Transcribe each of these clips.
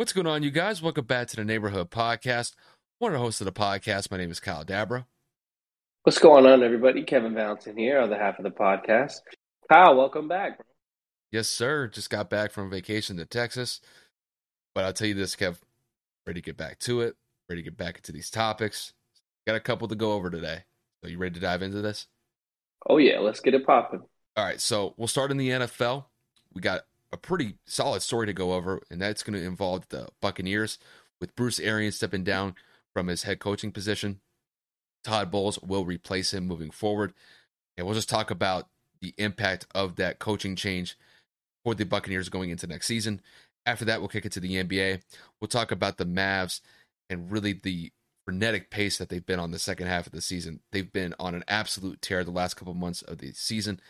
What's going on, you guys? Welcome back to the Neighborhood Podcast. One of the hosts of the podcast. My name is Kyle Dabra. What's going on, everybody? Kevin Valentin here, other half of the podcast. Kyle, welcome back. Bro. Yes, sir. Just got back from vacation to Texas. But I'll tell you this, Kev, ready to get back to it, ready to get back into these topics. Got a couple to go over today. So you ready to dive into this? Oh, yeah. Let's get it popping. All right. So we'll start in the NFL. We got a pretty solid story to go over, and that's going to involve the Buccaneers with Bruce Arians stepping down from his head coaching position. Todd Bowles will replace him moving forward. And we'll just talk about the impact of that coaching change for the Buccaneers going into next season. After that, we'll kick it to the NBA. We'll talk about the Mavs and really the frenetic pace that they've been on the second half of the season. They've been on an absolute tear the last couple months of the season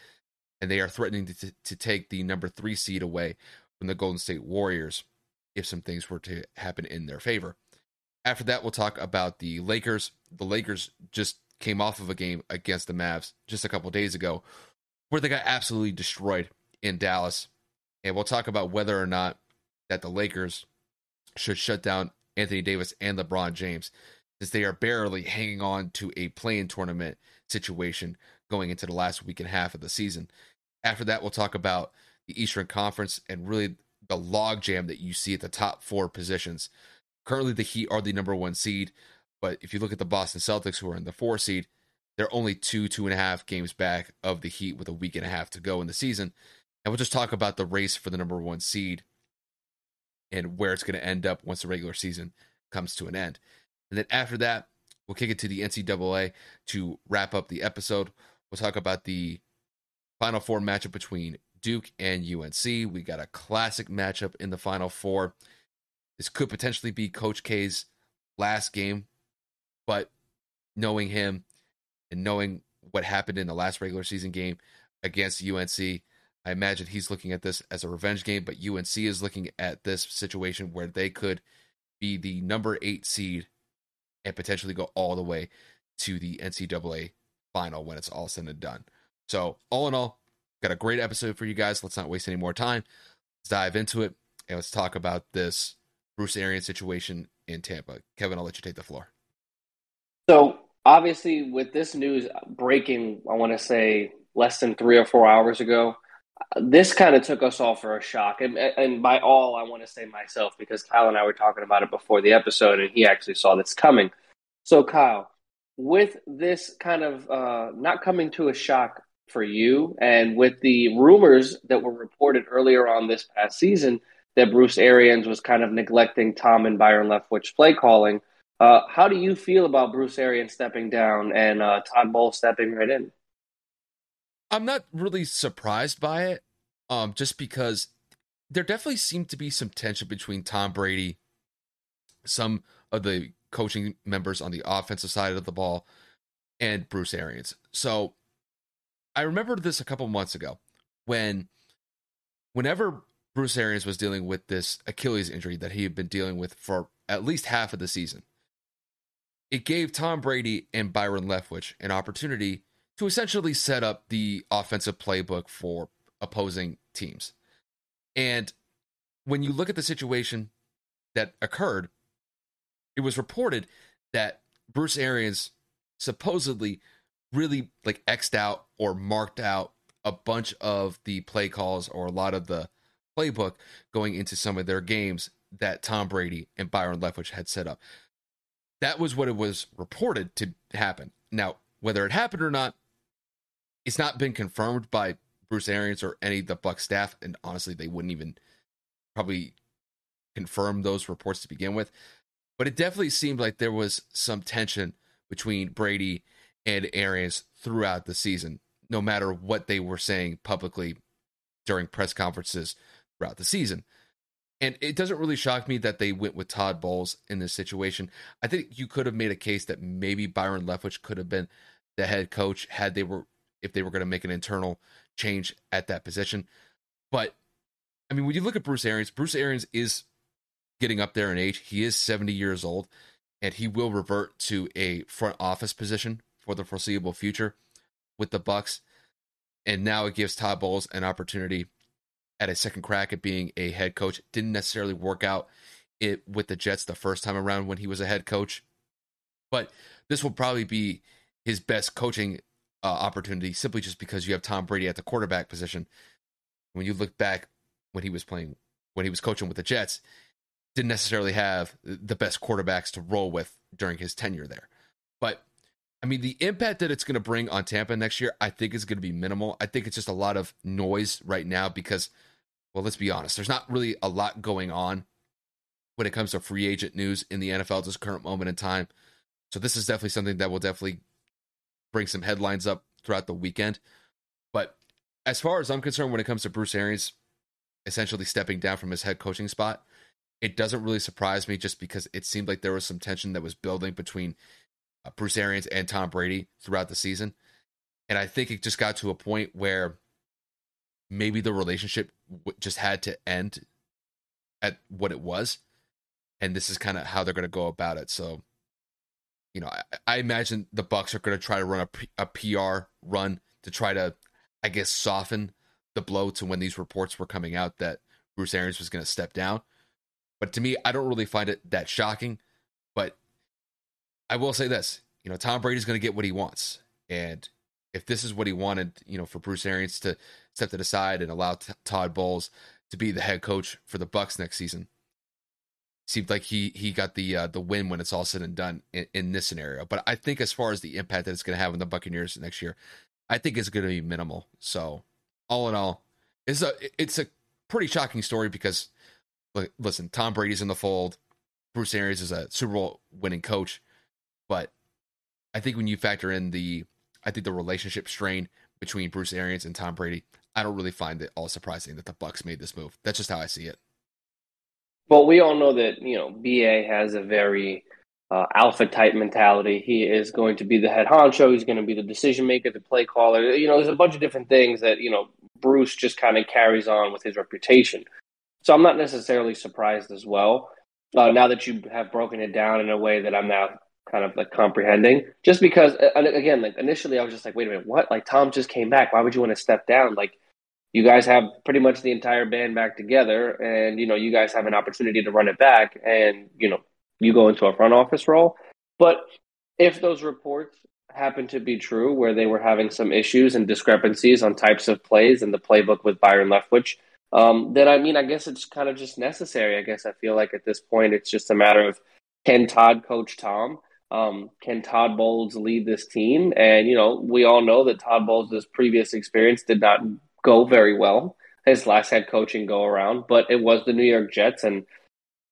and they are threatening to, to take the number three seed away from the Golden State Warriors if some things were to happen in their favor. After that, we'll talk about the Lakers. The Lakers just came off of a game against the Mavs just a couple days ago where they got absolutely destroyed in Dallas. And we'll talk about whether or not that the Lakers should shut down Anthony Davis and LeBron James since they are barely hanging on to a play-in tournament situation going into the last week and a half of the season. After that, we'll talk about the Eastern Conference and really the logjam that you see at the top four positions. Currently, the Heat are the number one seed, but if you look at the Boston Celtics, who are in the four seed, they're only two, two and a half games back of the Heat with a week and a half to go in the season. And we'll just talk about the race for the number one seed and where it's going to end up once the regular season comes to an end. And then after that, we'll kick it to the NCAA to wrap up the episode. We'll talk about the Final Four matchup between Duke and UNC. We got a classic matchup in the Final Four. This could potentially be Coach K's last game, but knowing him and knowing what happened in the last regular season game against UNC, I imagine he's looking at this as a revenge game, but UNC is looking at this situation where they could be the number eight seed and potentially go all the way to the NCAA final when it's all said and done. So, all in all, got a great episode for you guys. Let's not waste any more time. Let's dive into it and let's talk about this Bruce Arians situation in Tampa. Kevin, I'll let you take the floor. So, obviously, with this news breaking, I want to say less than three or four hours ago, this kind of took us all for a shock. And, and by all, I want to say myself because Kyle and I were talking about it before the episode, and he actually saw this coming. So, Kyle, with this kind of uh, not coming to a shock for you. And with the rumors that were reported earlier on this past season that Bruce Arians was kind of neglecting Tom and Byron Leftwich play calling, uh, how do you feel about Bruce Arians stepping down and uh, Todd Bowles stepping right in? I'm not really surprised by it, um, just because there definitely seemed to be some tension between Tom Brady, some of the coaching members on the offensive side of the ball, and Bruce Arians. So I remember this a couple months ago when whenever Bruce Arians was dealing with this Achilles injury that he had been dealing with for at least half of the season. It gave Tom Brady and Byron Leftwich an opportunity to essentially set up the offensive playbook for opposing teams. And when you look at the situation that occurred, it was reported that Bruce Arians supposedly really like xed out or marked out a bunch of the play calls or a lot of the playbook going into some of their games that Tom Brady and Byron Leftwich had set up. That was what it was reported to happen. Now, whether it happened or not, it's not been confirmed by Bruce Arians or any of the Buck staff, and honestly, they wouldn't even probably confirm those reports to begin with. But it definitely seemed like there was some tension between Brady and Arians throughout the season, no matter what they were saying publicly during press conferences throughout the season. And it doesn't really shock me that they went with Todd Bowles in this situation. I think you could have made a case that maybe Byron Leftwich could have been the head coach had they were if they were going to make an internal change at that position. But I mean, when you look at Bruce Arians, Bruce Arians is getting up there in age. He is 70 years old, and he will revert to a front office position for the foreseeable future with the Bucks. And now it gives Todd Bowles an opportunity at a second crack at being a head coach. Didn't necessarily work out it with the Jets the first time around when he was a head coach, but this will probably be his best coaching uh, opportunity simply just because you have Tom Brady at the quarterback position. When you look back when he was playing, when he was coaching with the Jets, didn't necessarily have the best quarterbacks to roll with during his tenure there. But I mean, the impact that it's going to bring on Tampa next year, I think is going to be minimal. I think it's just a lot of noise right now because, well, let's be honest, there's not really a lot going on when it comes to free agent news in the NFL at this current moment in time. So this is definitely something that will definitely bring some headlines up throughout the weekend. But as far as I'm concerned, when it comes to Bruce Arians essentially stepping down from his head coaching spot, it doesn't really surprise me just because it seemed like there was some tension that was building between uh, Bruce Arians and Tom Brady throughout the season. And I think it just got to a point where maybe the relationship w- just had to end at what it was. And this is kind of how they're going to go about it. So you know, I, I imagine the Bucks are going to try to run a, P, a PR run to try to, I guess, soften the blow to when these reports were coming out that Bruce Arians was going to step down. But to me, I don't really find it that shocking. I will say this, you know, Tom Brady's going to get what he wants, and if this is what he wanted, you know, for Bruce Arians to step to the side and allow t- Todd Bowles to be the head coach for the Bucks next season, seemed like he he got the uh, the win when it's all said and done in, in this scenario. But I think as far as the impact that it's going to have on the Buccaneers next year, I think it's going to be minimal. So all in all, it's a it's a pretty shocking story because listen, Tom Brady's in the fold. Bruce Arians is a Super Bowl winning coach, but I think when you factor in the I think the relationship strain between Bruce Arians and Tom Brady, I don't really find it all surprising that the Bucks made this move. That's just how I see it. Well, we all know that you know BA has a very uh, alpha type mentality. He is going to be the head honcho. He's going to be the decision maker, the play caller. You know, there's a bunch of different things that you know Bruce just kind of carries on with his reputation. So I'm not necessarily surprised as well. Uh, now that you have broken it down in a way that I'm now kind of like comprehending, just because again, like initially I was just like, wait a minute, what? Like Tom just came back. Why would you want to step down? Like you guys have pretty much the entire band back together and you know you guys have an opportunity to run it back and you know you go into a front office role but if those reports happen to be true where they were having some issues and discrepancies on types of plays in the playbook with Byron Leftwich um, then I mean I guess it's kind of just necessary I guess I feel like at this point it's just a matter of can Todd coach Tom um, can Todd Bowles lead this team? And you know, we all know that Todd Bowles' previous experience did not go very well his last head coaching go around, but it was the New York Jets, and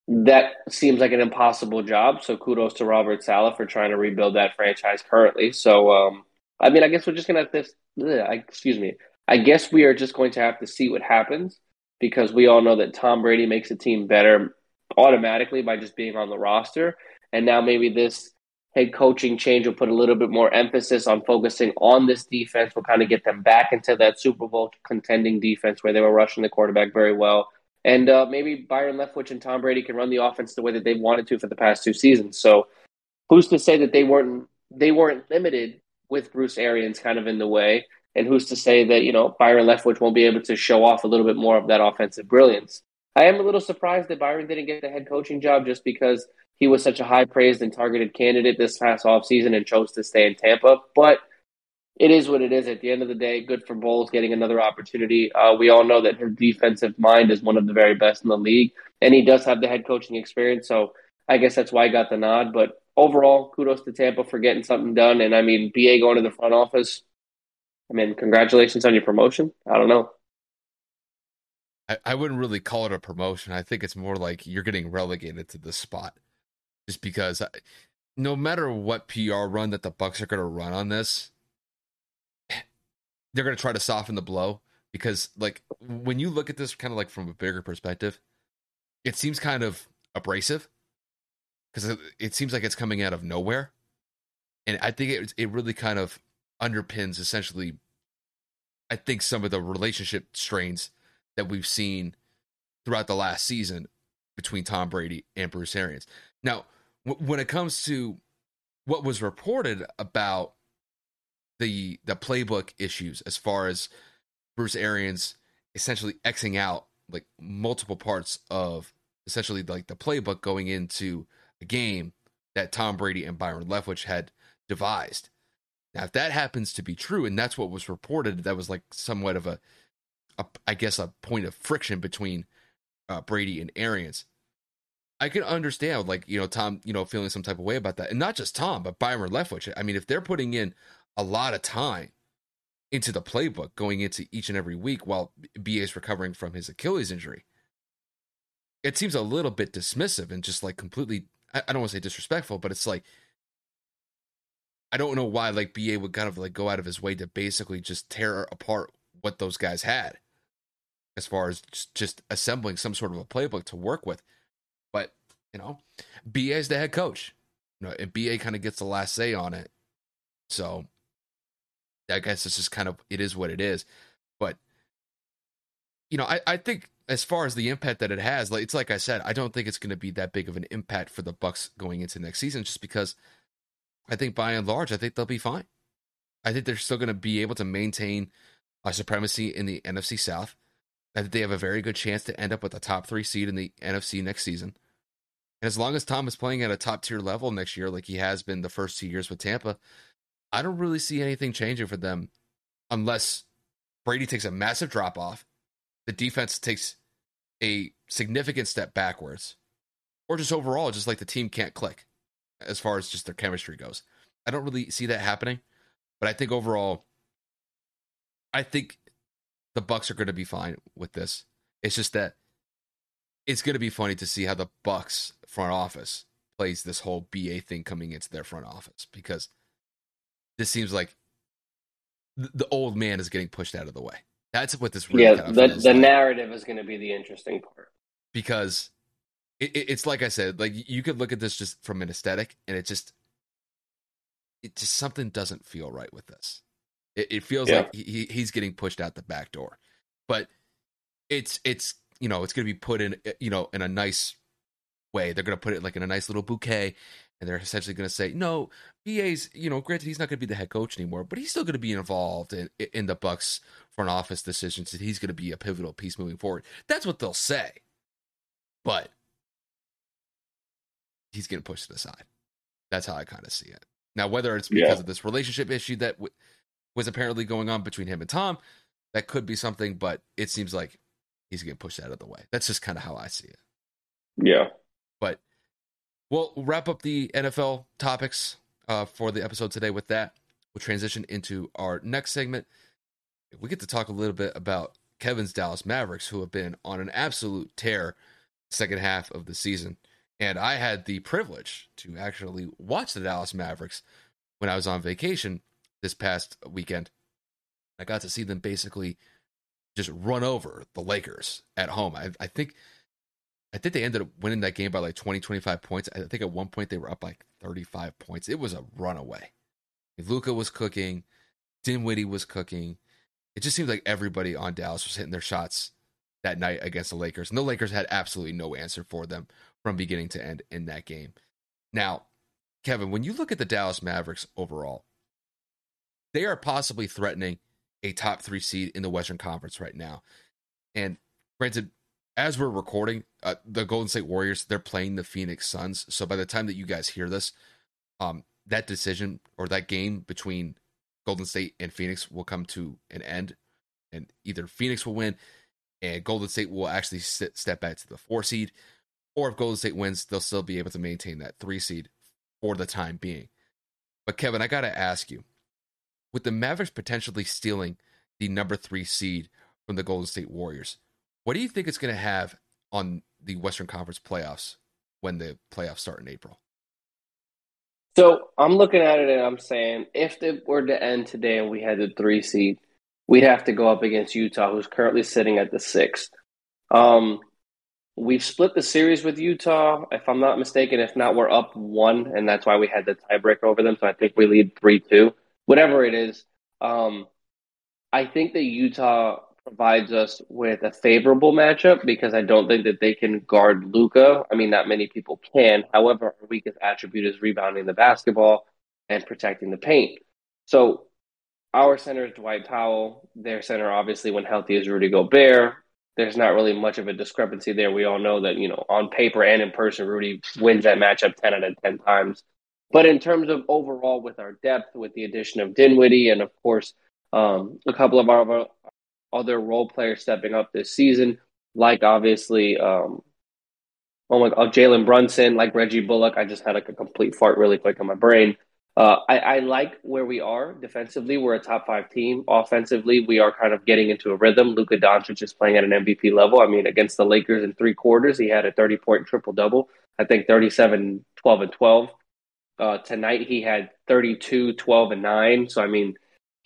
that seems like an impossible job. So kudos to Robert Saleh for trying to rebuild that franchise currently. So, um, I mean, I guess we're just gonna have to. Excuse me. I guess we are just going to have to see what happens because we all know that Tom Brady makes a team better automatically by just being on the roster, and now maybe this head coaching change will put a little bit more emphasis on focusing on this defense. Will kind of get them back into that Super Bowl contending defense where they were rushing the quarterback very well. And uh, maybe Byron Leftwich and Tom Brady can run the offense the way that they've wanted to for the past two seasons. So who's to say that they weren't they weren't limited with Bruce Arians kind of in the way? And who's to say that, you know, Byron Leftwich won't be able to show off a little bit more of that offensive brilliance? I am a little surprised that Byron didn't get the head coaching job just because he was such a high praised and targeted candidate this past offseason and chose to stay in Tampa. But it is what it is. At the end of the day, good for Bowles getting another opportunity. Uh, we all know that his defensive mind is one of the very best in the league, and he does have the head coaching experience. So I guess that's why I got the nod. But overall, kudos to Tampa for getting something done. And I mean, BA going to the front office. I mean, congratulations on your promotion. I don't know. I, I wouldn't really call it a promotion. I think it's more like you're getting relegated to the spot, just because I, no matter what PR run that the Bucks are going to run on this, they're going to try to soften the blow because like when you look at this kind of like from a bigger perspective, it seems kind of abrasive because it, it seems like it's coming out of nowhere, and I think it it really kind of underpins essentially. I think some of the relationship strains that we've seen throughout the last season between Tom Brady and Bruce Arians. Now, when it comes to what was reported about the the playbook issues, as far as Bruce Arians essentially xing out like multiple parts of essentially like the playbook going into a game that Tom Brady and Byron Leftwich had devised. Now, if that happens to be true, and that's what was reported, that was like somewhat of a a, I guess a point of friction between uh, Brady and Arians. I can understand, like you know, Tom, you know, feeling some type of way about that, and not just Tom, but Byron Leftwich. I mean, if they're putting in a lot of time into the playbook, going into each and every week while BA is recovering from his Achilles injury, it seems a little bit dismissive and just like completely. I, I don't want to say disrespectful, but it's like I don't know why like BA would kind of like go out of his way to basically just tear apart what those guys had as far as just assembling some sort of a playbook to work with. You know, BA is the head coach. You know, and BA kind of gets the last say on it. So I guess it's just kind of it is what it is. But you know, I, I think as far as the impact that it has, like it's like I said, I don't think it's going to be that big of an impact for the Bucks going into next season, just because I think by and large, I think they'll be fine. I think they're still going to be able to maintain a supremacy in the NFC South. I think they have a very good chance to end up with a top three seed in the NFC next season. And as long as Tom is playing at a top tier level next year, like he has been the first two years with Tampa, I don't really see anything changing for them unless Brady takes a massive drop off, the defense takes a significant step backwards, or just overall, just like the team can't click as far as just their chemistry goes. I don't really see that happening, but I think overall, I think the Bucks are going to be fine with this. It's just that it's going to be funny to see how the Bucks front office plays this whole BA thing coming into their front office because this seems like the old man is getting pushed out of the way. That's what this really yeah. Kind of the the like. narrative is going to be the interesting part because it, it, it's like I said, like you could look at this just from an aesthetic, and it just it just something doesn't feel right with this. It, it feels yeah. like he, he's getting pushed out the back door, but it's it's you know it's going to be put in eh, you know in a nice way. They're going to put it like in a nice little bouquet, and they're essentially going to say, no, BA's you know granted he's not going to be the head coach anymore, but he's still going to be involved in in the Bucks front office decisions, and he's going to be a pivotal piece moving forward. That's what they'll say, but he's getting pushed to the side. That's how I kind of see it. Now, whether it's because yeah. of this relationship issue that w- was apparently going on between him and Tom. That could be something, but it seems like he's getting pushed out of the way. That's just kind of how I see it. Yeah. We'll wrap up the NFL topics uh, for the episode today with that. We'll transition into our next segment. We get to talk a little bit about Kevin's Dallas Mavericks, who have been on an absolute tear second half of the season. And I had the privilege to actually watch the Dallas Mavericks when I was on vacation this past weekend. I got to see them basically just run over the Lakers at home. I, I think I think they ended up winning that game by like 20, 25 points. I think at one point they were up like 35 points. It was a runaway. Luka was cooking, Dinwiddie was cooking. It just seemed like everybody on Dallas was hitting their shots that night against the Lakers. And the Lakers had absolutely no answer for them from beginning to end in that game. Now, Kevin, when you look at the Dallas Mavericks overall, they are possibly threatening a top three seed in the Western Conference right now. And granted, as we're recording, uh, the Golden State Warriors they're playing the Phoenix Suns. So by the time that you guys hear this, um, that decision or that game between Golden State and Phoenix will come to an end, and either Phoenix will win and Golden State will actually sit, step back to the four seed, or if Golden State wins, they'll still be able to maintain that three seed for the time being. But Kevin, I got to ask you, with the Mavericks potentially stealing the number three seed from the Golden State Warriors, what do you think it's going to have on the Western Conference playoffs when the playoffs start in April? So I'm looking at it and I'm saying if it were to end today and we had the three seed, we'd have to go up against Utah, who's currently sitting at the sixth. Um, we've split the series with Utah, if I'm not mistaken. If not, we're up one, and that's why we had the tiebreaker over them. So I think we lead three two. Whatever it is, um, I think that Utah provides us with a favorable matchup because I don't think that they can guard Luka. I mean, not many people can. However, our weakest attribute is rebounding the basketball and protecting the paint. So our center is Dwight Powell. Their center, obviously, when healthy, is Rudy Gobert. There's not really much of a discrepancy there. We all know that, you know, on paper and in person, Rudy wins that matchup 10 out of 10 times. But in terms of overall, with our depth, with the addition of Dinwiddie, and of course, um, a couple of our other role players stepping up this season, like obviously, um, oh my God, Jalen Brunson, like Reggie Bullock. I just had like a complete fart really quick in my brain. Uh, I, I, like where we are defensively. We're a top five team. Offensively, we are kind of getting into a rhythm. Luka Doncic is playing at an MVP level. I mean, against the Lakers in three quarters, he had a 30 point triple double. I think 37, 12, and 12. Uh, tonight, he had 32, 12, and 9. So, I mean,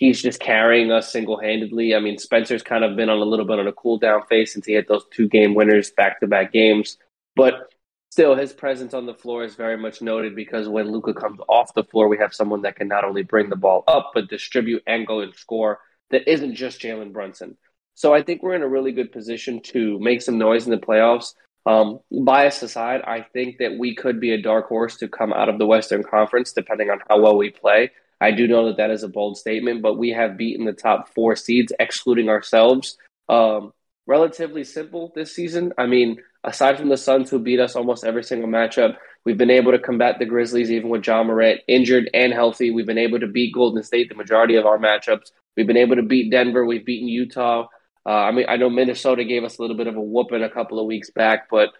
he's just carrying us single handedly. I mean, Spencer's kind of been on a little bit on a cool down phase since he had those two game winners back to back games. But still his presence on the floor is very much noted because when Luka comes off the floor, we have someone that can not only bring the ball up but distribute and go and score. That isn't just Jalen Brunson. So I think we're in a really good position to make some noise in the playoffs. Um, bias aside, I think that we could be a dark horse to come out of the Western Conference, depending on how well we play. I do know that that is a bold statement, but we have beaten the top four seeds, excluding ourselves. Um, relatively simple this season. I mean, aside from the Suns, who beat us almost every single matchup, we've been able to combat the Grizzlies, even with Ja Morant injured and healthy. We've been able to beat Golden State the majority of our matchups. We've been able to beat Denver. We've beaten Utah. Uh, I mean, I know Minnesota gave us a little bit of a whooping a couple of weeks back, but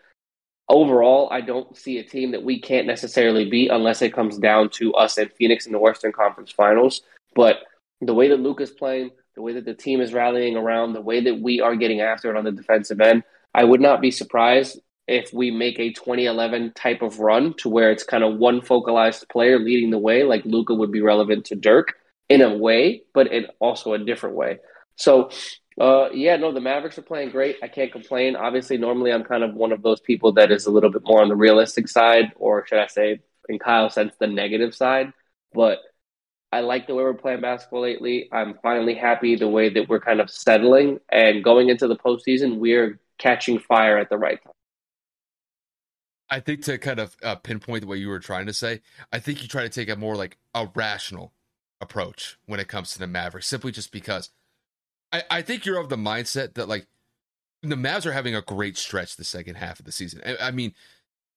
overall, I don't see a team that we can't necessarily beat unless it comes down to us and Phoenix in the Western Conference Finals. But the way that Luka's playing, the way that the team is rallying around, the way that we are getting after it on the defensive end, I would not be surprised if we make a 2011 type of run to where it's kind of one focalized player leading the way, like Luka would be relevant to Dirk in a way, but in also a different way. So, uh, yeah, no, the Mavericks are playing great. I can't complain. Obviously, normally I'm kind of one of those people that is a little bit more on the realistic side, or should I say, in Kyle's sense, the negative side. But I like the way we're playing basketball lately. I'm finally happy the way that we're kind of settling and going into the postseason. We're catching fire at the right time. I think to kind of uh, pinpoint what you were trying to say, I think you try to take a more like a rational approach when it comes to the Mavericks, simply just because I, I think you're of the mindset that like the Mavs are having a great stretch the second half of the season. I, I mean,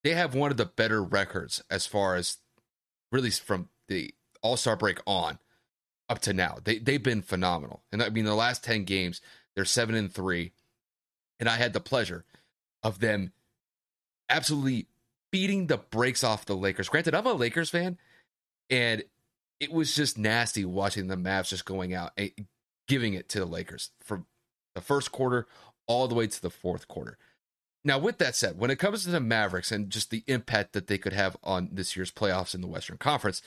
they have one of the better records as far as really from the All Star break on up to now. They they've been phenomenal, and I mean the last ten games they're seven and three and I had the pleasure of them absolutely beating the brakes off the Lakers. Granted, I'm a Lakers fan, and it was just nasty watching the Mavs just going out and giving it to the Lakers from the first quarter all the way to the fourth quarter. Now, with that said, when it comes to the Mavericks and just the impact that they could have on this year's playoffs in the Western Conference,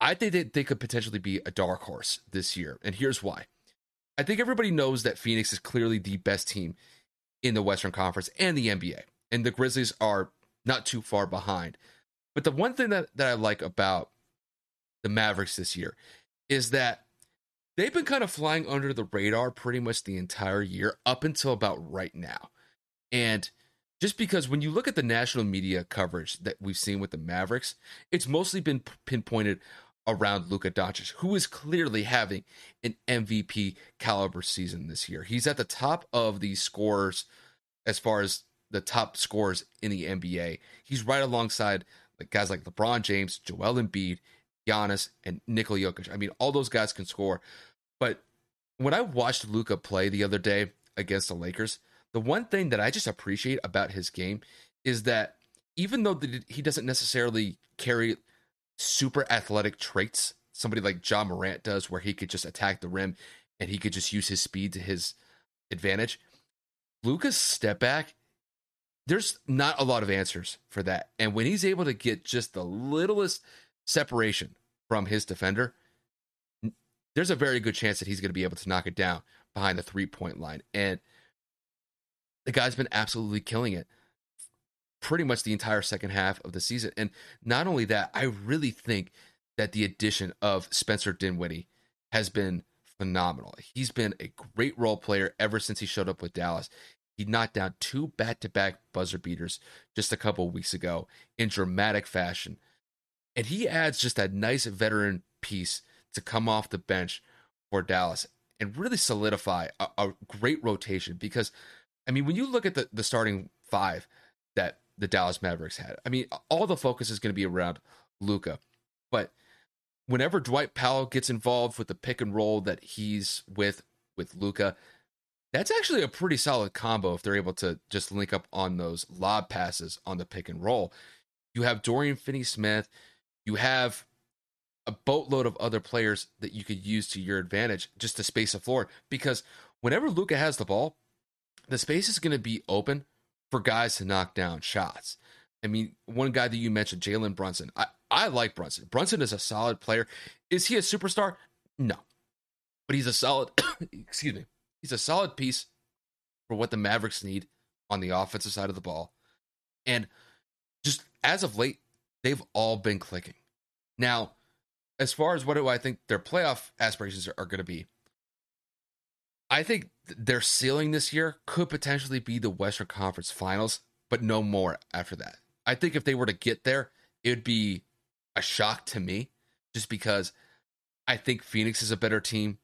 I think that they could potentially be a dark horse this year. And here's why. I think everybody knows that Phoenix is clearly the best team in the Western Conference and the NBA, and the Grizzlies are not too far behind. But the one thing that, that I like about the Mavericks this year is that they've been kind of flying under the radar pretty much the entire year up until about right now. And just because when you look at the national media coverage that we've seen with the Mavericks, it's mostly been pinpointed around Luka Doncic, who is clearly having an MVP caliber season this year. He's at the top of the scores as far as the top scores in the NBA. He's right alongside guys like LeBron James, Joel Embiid, Giannis, and Nikola Jokic. I mean, all those guys can score. But when I watched Luka play the other day against the Lakers, the one thing that I just appreciate about his game is that even though he doesn't necessarily carry super athletic traits, somebody like Ja Morant does, where he could just attack the rim and he could just use his speed to his advantage. Luka's step back, there's not a lot of answers for that. And when he's able to get just the littlest separation from his defender, there's a very good chance that he's going to be able to knock it down behind the three point line. And the guy's been absolutely killing it pretty much the entire second half of the season. And not only that, I really think that the addition of Spencer Dinwiddie has been phenomenal. He's been a great role player ever since he showed up with Dallas. He knocked down two back to back buzzer beaters just a couple weeks ago in dramatic fashion. And he adds just that nice veteran piece to come off the bench for Dallas and really solidify a, a great rotation. Because, I mean, when you look at the, the starting five that the Dallas Mavericks had, I mean, all the focus is going to be around Luka. But whenever Dwight Powell gets involved with the pick and roll that he's with with Luka, that's actually a pretty solid combo if they're able to just link up on those lob passes on the pick and roll. You have Dorian Finney Smith, you have a boatload of other players that you could use to your advantage just to space the floor. Because whenever Luka has the ball, the space is going to be open for guys to knock down shots. I mean, one guy that you mentioned, Jalen Brunson. I, I like Brunson. Brunson is a solid player. Is he a superstar? No. But he's a solid, excuse me, he's a solid piece for what the Mavericks need on the offensive side of the ball. And just as of late, they've all been clicking. Now, as far as what do I think their playoff aspirations are, are going to be, I think their ceiling this year could potentially be the Western Conference Finals, but no more after that. I think if they were to get there, it would be a shock to me just because I think Phoenix is a better team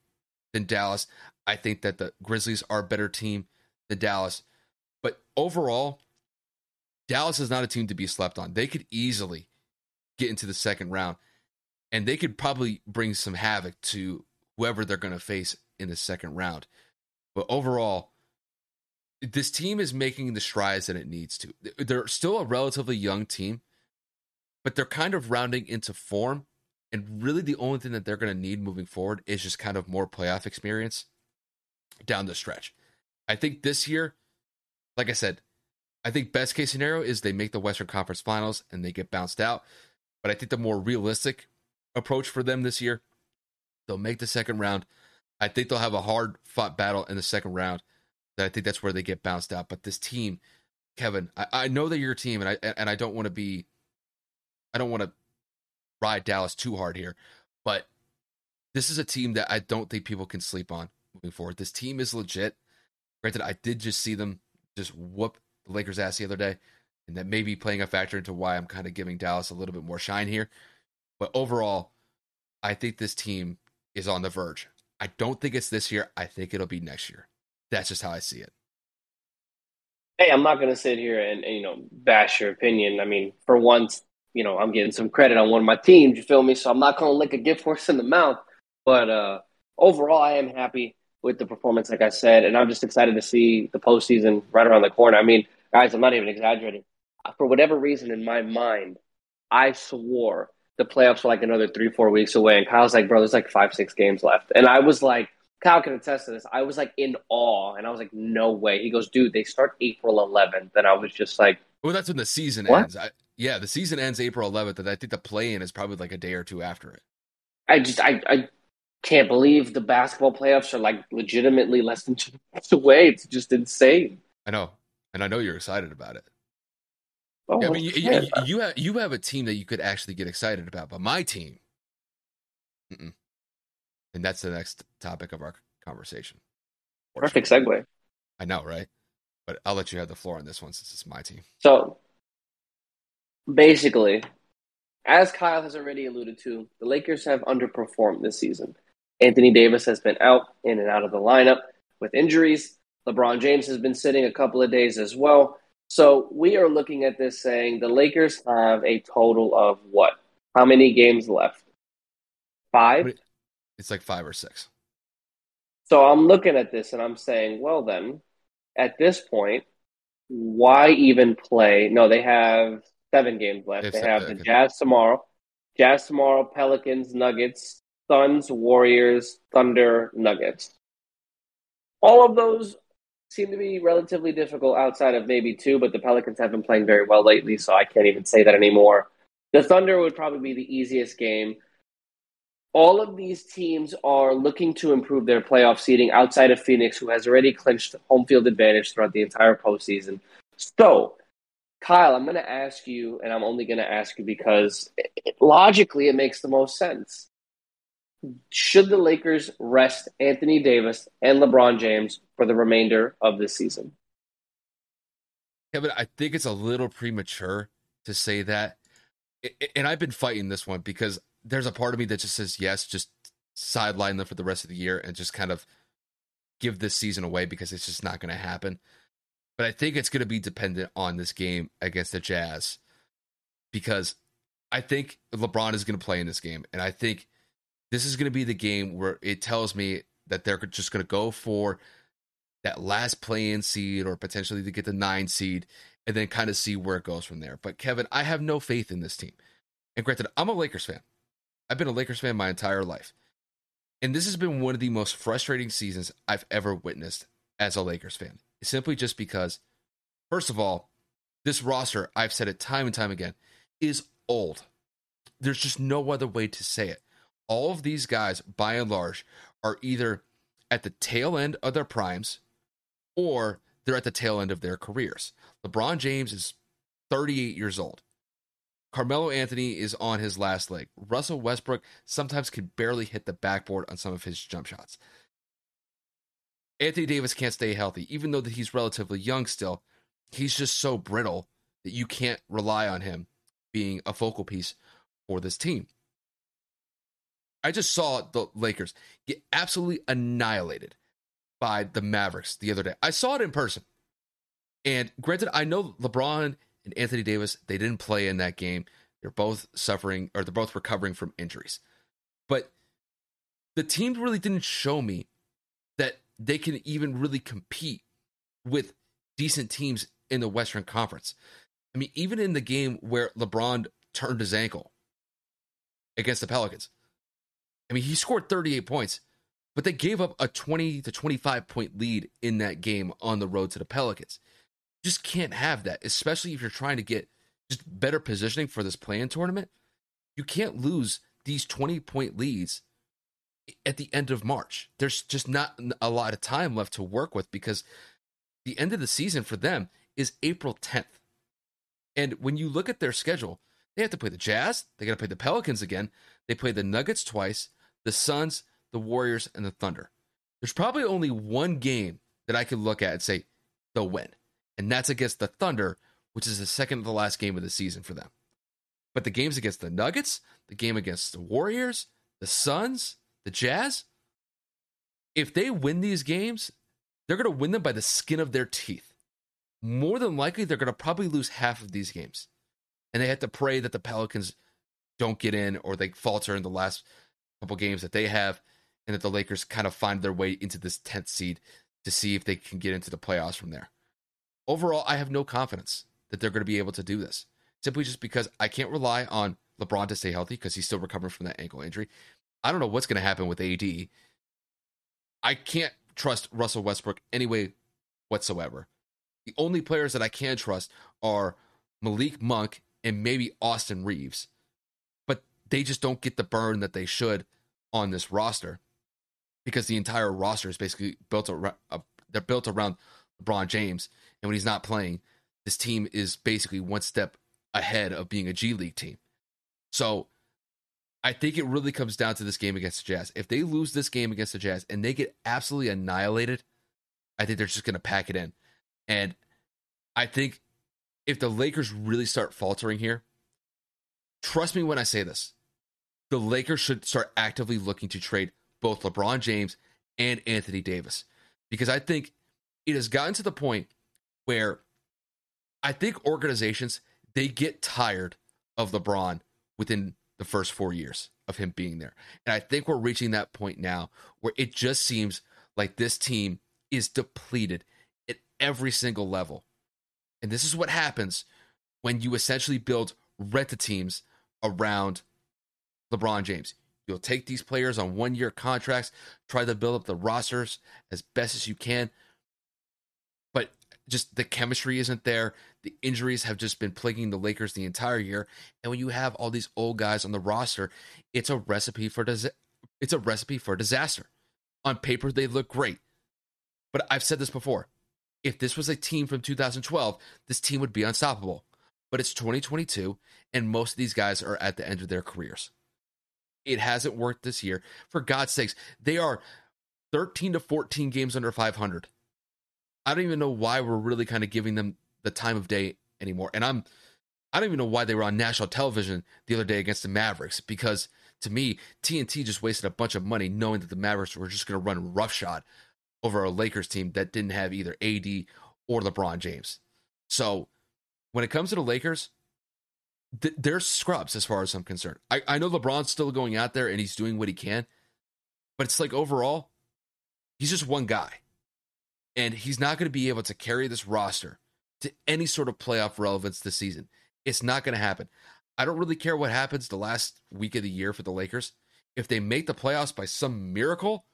than Dallas. I think that the Grizzlies are a better team than Dallas. But overall, Dallas is not a team to be slept on. They could easily get into the second round and they could probably bring some havoc to whoever they're going to face in the second round. But overall, this team is making the strides that it needs to. They're still a relatively young team, but they're kind of rounding into form. And really, the only thing that they're going to need moving forward is just kind of more playoff experience down the stretch. I think this year, like I said, I think best case scenario is they make the Western Conference Finals and they get bounced out. But I think the more realistic approach for them this year, they'll make the second round. I think they'll have a hard fought battle in the second round. I think that's where they get bounced out. But this team, Kevin, I, I know that you're a team, and I and I don't want to be I don't want to ride Dallas too hard here, but this is a team that I don't think people can sleep on moving forward. This team is legit. Granted, I did just see them just whoop the Lakers' ass the other day, and that may be playing a factor into why I'm kind of giving Dallas a little bit more shine here. But overall, I think this team is on the verge. I don't think it's this year. I think it'll be next year. That's just how I see it. Hey, I'm not going to sit here and, and, you know bash your opinion. I mean, for once, you know, I'm getting some credit on one of my teams. You feel me? So I'm not going to lick a gift horse in the mouth. But uh, overall, I am happy with the performance, like I said, and I'm just excited to see the postseason right around the corner. I mean, guys, I'm not even exaggerating. For whatever reason, in my mind, I swore the playoffs were like another three, four weeks away, and Kyle's like, "Bro, there's like five, six games left," and I was like. Kyle can attest to this. I was like in awe, and I was like, "No way!" He goes, "Dude, they start April 11th," and I was just like, "Well, that's when the season what? ends." I, yeah, the season ends April 11th, and I think the play-in is probably like a day or two after it. I just I I can't believe the basketball playoffs are like legitimately less than two months away. It's just insane. I know, and I know you're excited about it. Oh, yeah, I mean, you, you, you, have you have a team that you could actually get excited about, but my team, mm-mm. and that's the next topic of our conversation. Perfect segue. I know, right? But I'll let you have the floor on this one since it's my team. So basically, as Kyle has already alluded to, the Lakers have underperformed this season. Anthony Davis has been out in and out of the lineup with injuries. LeBron James has been sitting a couple of days as well. So we are looking at this saying the Lakers have a total of what? How many games left? Five. It's like five or six. So I'm looking at this and I'm saying, well, then at this point, why even play? No, they have seven games left. They They have the. Jazz tomorrow, Jazz tomorrow, Pelicans, Nuggets, Suns, Warriors, Thunder, Nuggets. All of those seem to be relatively difficult outside of maybe two, but the Pelicans have been playing very well lately, so I can't even say that anymore. The Thunder would probably be the easiest game. All of these teams are looking to improve their playoff seeding outside of Phoenix, who has already clinched home field advantage throughout the entire postseason. So, Kyle, I'm going to ask you, and I'm only going to ask you because it, logically it makes the most sense. Should the Lakers rest Anthony Davis and LeBron James for the remainder of this season? Kevin, I think it's a little premature to say that. And I've been fighting this one because there's a part of me that just says yes, just sideline them for the rest of the year and just kind of give this season away because it's just not going to happen. But I think it's going to be dependent on this game against the Jazz because I think LeBron is going to play in this game. And I think this is going to be the game where it tells me that they're just going to go for that last play in seed or potentially to get the nine seed and then kind of see where it goes from there. But Kevin, I have no faith in this team. And granted, I'm a Lakers fan. I've been a Lakers fan my entire life. And this has been one of the most frustrating seasons I've ever witnessed as a Lakers fan. Simply just because, first of all, this roster, I've said it time and time again, is old. There's just no other way to say it. All of these guys, by and large, are either at the tail end of their primes or they're at the tail end of their careers. LeBron James is 38 years old. Carmelo Anthony is on his last leg. Russell Westbrook sometimes can barely hit the backboard on some of his jump shots. Anthony Davis can't stay healthy, even though that he's relatively young still. He's just so brittle that you can't rely on him being a focal piece for this team. I just saw the Lakers get absolutely annihilated by the Mavericks the other day. I saw it in person. And granted, I know LeBron and Anthony Davis, they didn't play in that game. They're both suffering or they're both recovering from injuries. But the team really didn't show me that they can even really compete with decent teams in the Western Conference. I mean, even in the game where LeBron turned his ankle against the Pelicans, I mean, he scored 38 points, but they gave up a 20 to 25 point lead in that game on the road to the Pelicans. Just can't have that, especially if you're trying to get just better positioning for this play-in tournament. You can't lose these 20 point leads at the end of March. There's just not a lot of time left to work with because the end of the season for them is April 10th. And when you look at their schedule, they have to play the Jazz, they got to play the Pelicans again, they play the Nuggets twice, the Suns, the Warriors, and the Thunder. There's probably only one game that I could look at and say they'll win, and that's against the Thunder, which is the second to the last game of the season for them. But the games against the Nuggets, the game against the Warriors, the Suns, the Jazz, if they win these games, they're going to win them by the skin of their teeth. More than likely, they're going to probably lose half of these games. And they have to pray that the Pelicans don't get in or they falter in the last couple games that they have, and that the Lakers kind of find their way into this 10th seed to see if they can get into the playoffs from there. Overall, I have no confidence that they're going to be able to do this, simply just because I can't rely on LeBron to stay healthy because he's still recovering from that ankle injury. I don't know what's going to happen with AD. I can't trust Russell Westbrook anyway whatsoever. The only players that I can trust are Malik Monk and maybe Austin Reaves, they just don't get the burn that they should on this roster because the entire roster is basically built around. Uh, they're built around LeBron James, and when he's not playing, this team is basically one step ahead of being a G League team. So I think it really comes down to this game against the Jazz. If they lose this game against the Jazz and they get absolutely annihilated, I think they're just going to pack it in. And I think if the Lakers really start faltering here, trust me when I say this, the Lakers should start actively looking to trade both LeBron James and Anthony Davis. Because I think it has gotten to the point where I think organizations they get tired of LeBron within the first four years of him being there. And I think we're reaching that point now where it just seems like this team is depleted at every single level. And this is what happens when you essentially build rent teams around LeBron James. You'll take these players on one year contracts, try to build up the rosters as best as you can. But just the chemistry isn't there. The injuries have just been plaguing the Lakers the entire year. And when you have all these old guys on the roster, it's a recipe for dis- it's a recipe for disaster. On paper, they look great. But I've said this before. If this was a team from 2012, this team would be unstoppable. But it's 2022, and most of these guys are at the end of their careers. It hasn't worked this year. For God's sakes, they are 13 to 14 games under 500. I don't even know why we're really kind of giving them the time of day anymore. And I'm I don't even know why they were on national television the other day against the Mavericks because to me, TNT just wasted a bunch of money knowing that the Mavericks were just going to run roughshod over a Lakers team that didn't have either AD or LeBron James. So when it comes to the Lakers, th- they're scrubs as far as I'm concerned. I, I know LeBron's still going out there and he's doing what he can, but it's like overall, he's just one guy. And he's not going to be able to carry this roster to any sort of playoff relevance this season. It's not going to happen. I don't really care what happens the last week of the year for the Lakers. If they make the playoffs by some miracle,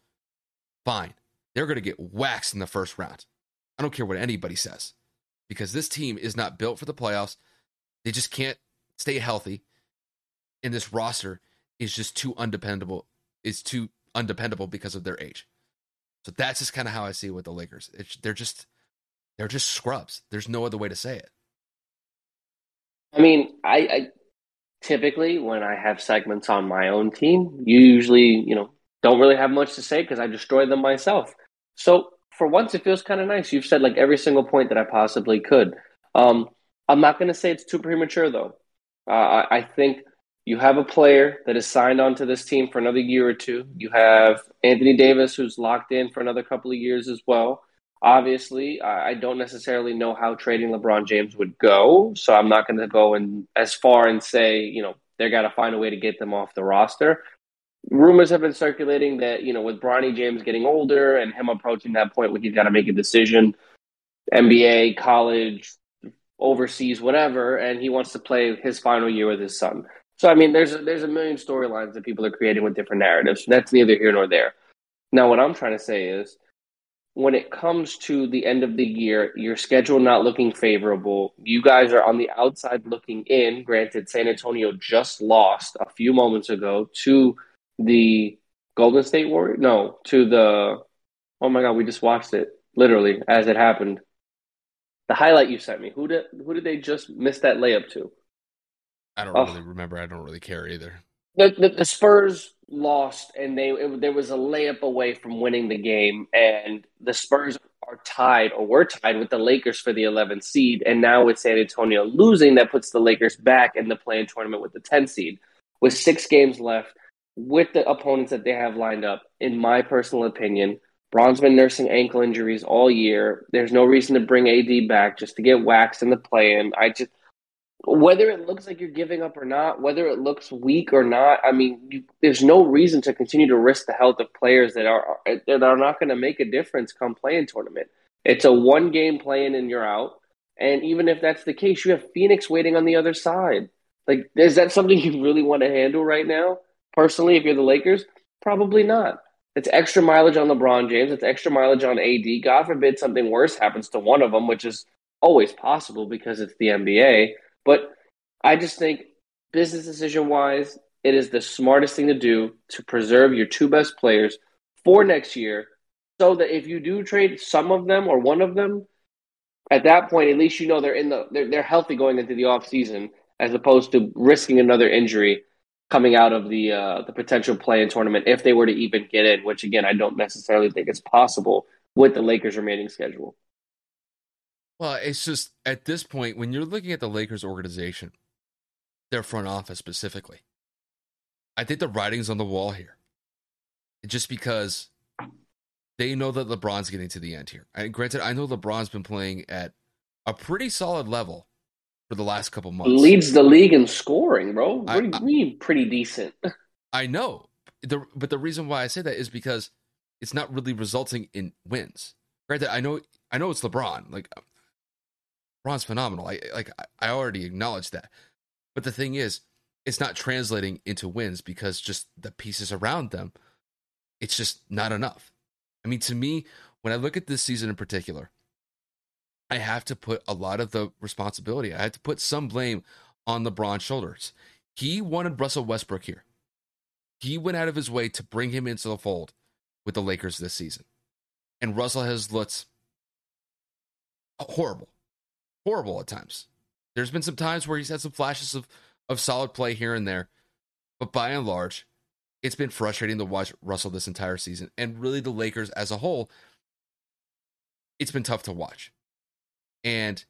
fine. They're going to get waxed in the first round. I don't care what anybody says because this team is not built for the playoffs. They just can't stay healthy. And this roster is just too undependable. Is too undependable because of their age. So that's just kind of how I see it with the Lakers. It's, they're just they're just scrubs. There's no other way to say it. I mean, I, I typically when I have segments on my own team, usually you know don't really have much to say because I destroy them myself. So for once, it feels kind of nice. You've said like every single point that I possibly could. Um, I'm not going to say it's too premature though. Uh, I think you have a player that is signed onto this team for another year or two. You have Anthony Davis, who's locked in for another couple of years as well. Obviously, I don't necessarily know how trading LeBron James would go, so I'm not going to go in as far and say, you know, they're got to find a way to get them off the roster. Rumors have been circulating that, you know, with Bronny James getting older and him approaching that point where he's got to make a decision, NBA, college, overseas, whatever, and he wants to play his final year with his son. So I mean, there's a, there's a million storylines that people are creating with different narratives. That's neither here nor there. Now, what I'm trying to say is, when it comes to the end of the year, your schedule not looking favorable, you guys are on the outside looking in. Granted, San Antonio just lost a few moments ago to the Golden State Warriors. No, to the. Oh my God, we just watched it literally as it happened. The highlight you sent me. Who did who did they just miss that layup to? I don't oh. really remember. I don't really care either. The, the, the Spurs lost, and they it, there was a layup away from winning the game, and the Spurs are tied or were tied with the Lakers for the 11th seed, and now with San Antonio losing, that puts the Lakers back in the play-in tournament with the 10th seed. With six games left, with the opponents that they have lined up, in my personal opinion, Bron's been nursing ankle injuries all year. There's no reason to bring AD back just to get waxed in the play-in. I just whether it looks like you're giving up or not, whether it looks weak or not, I mean, you, there's no reason to continue to risk the health of players that are that are not going to make a difference come play-in tournament. It's a one game play-in and you're out. And even if that's the case, you have Phoenix waiting on the other side. Like, is that something you really want to handle right now? Personally, if you're the Lakers, probably not. It's extra mileage on LeBron James. It's extra mileage on AD. God forbid something worse happens to one of them, which is always possible because it's the NBA. But I just think business decision wise, it is the smartest thing to do to preserve your two best players for next year so that if you do trade some of them or one of them, at that point, at least you know they're in the they're, they're healthy going into the off season as opposed to risking another injury coming out of the uh, the potential play-in tournament if they were to even get in, which again I don't necessarily think is possible with the Lakers' remaining schedule. Well, it's just at this point when you're looking at the Lakers organization, their front office specifically, I think the writing's on the wall here. Just because they know that LeBron's getting to the end here. And granted, I know LeBron's been playing at a pretty solid level for the last couple months. Leads the league in scoring, bro. What I- do you mean pretty decent? I know. The, but the reason why I say that is because it's not really resulting in wins. Granted, I know I know it's LeBron. Like LeBron's phenomenal. I like I already acknowledged that. But the thing is, it's not translating into wins because just the pieces around them, it's just not enough. I mean, to me, when I look at this season in particular, I have to put a lot of the responsibility. I have to put some blame on LeBron's shoulders. He wanted Russell Westbrook here. He went out of his way to bring him into the fold with the Lakers this season. And Russell has looked horrible. Horrible at times. There's been some times where he's had some flashes of, of solid play here and there. But by and large, it's been frustrating to watch Russell this entire season. And really, the Lakers as a whole, it's been tough to watch. And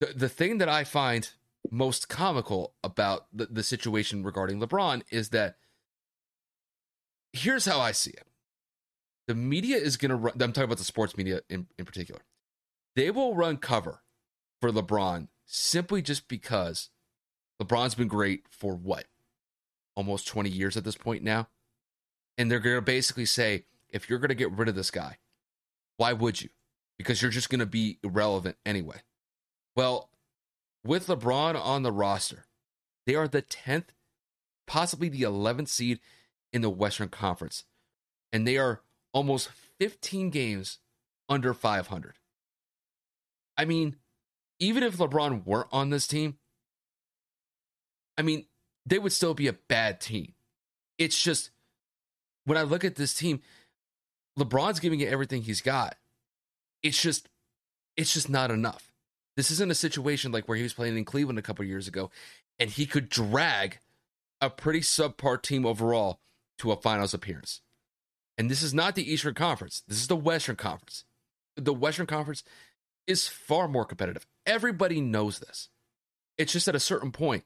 the, the thing that I find most comical about the, the situation regarding LeBron is that here's how I see it. The media is going to run, I'm talking about the sports media in, in particular. They will run cover for LeBron simply just because LeBron's been great for what? Almost 20 years at this point now. And they're going to basically say, if you're going to get rid of this guy, why would you? Because you're just going to be irrelevant anyway. Well, with LeBron on the roster, they are the 10th, possibly the 11th seed in the Western Conference. And they are almost 15 games under 500. I mean, even if LeBron weren't on this team, I mean, they would still be a bad team. It's just when I look at this team, LeBron's giving it everything he's got. It's just it's just not enough. This isn't a situation like where he was playing in Cleveland a couple years ago and he could drag a pretty subpar team overall to a finals appearance. And this is not the Eastern Conference. This is the Western Conference. The Western Conference is far more competitive. Everybody knows this. It's just at a certain point,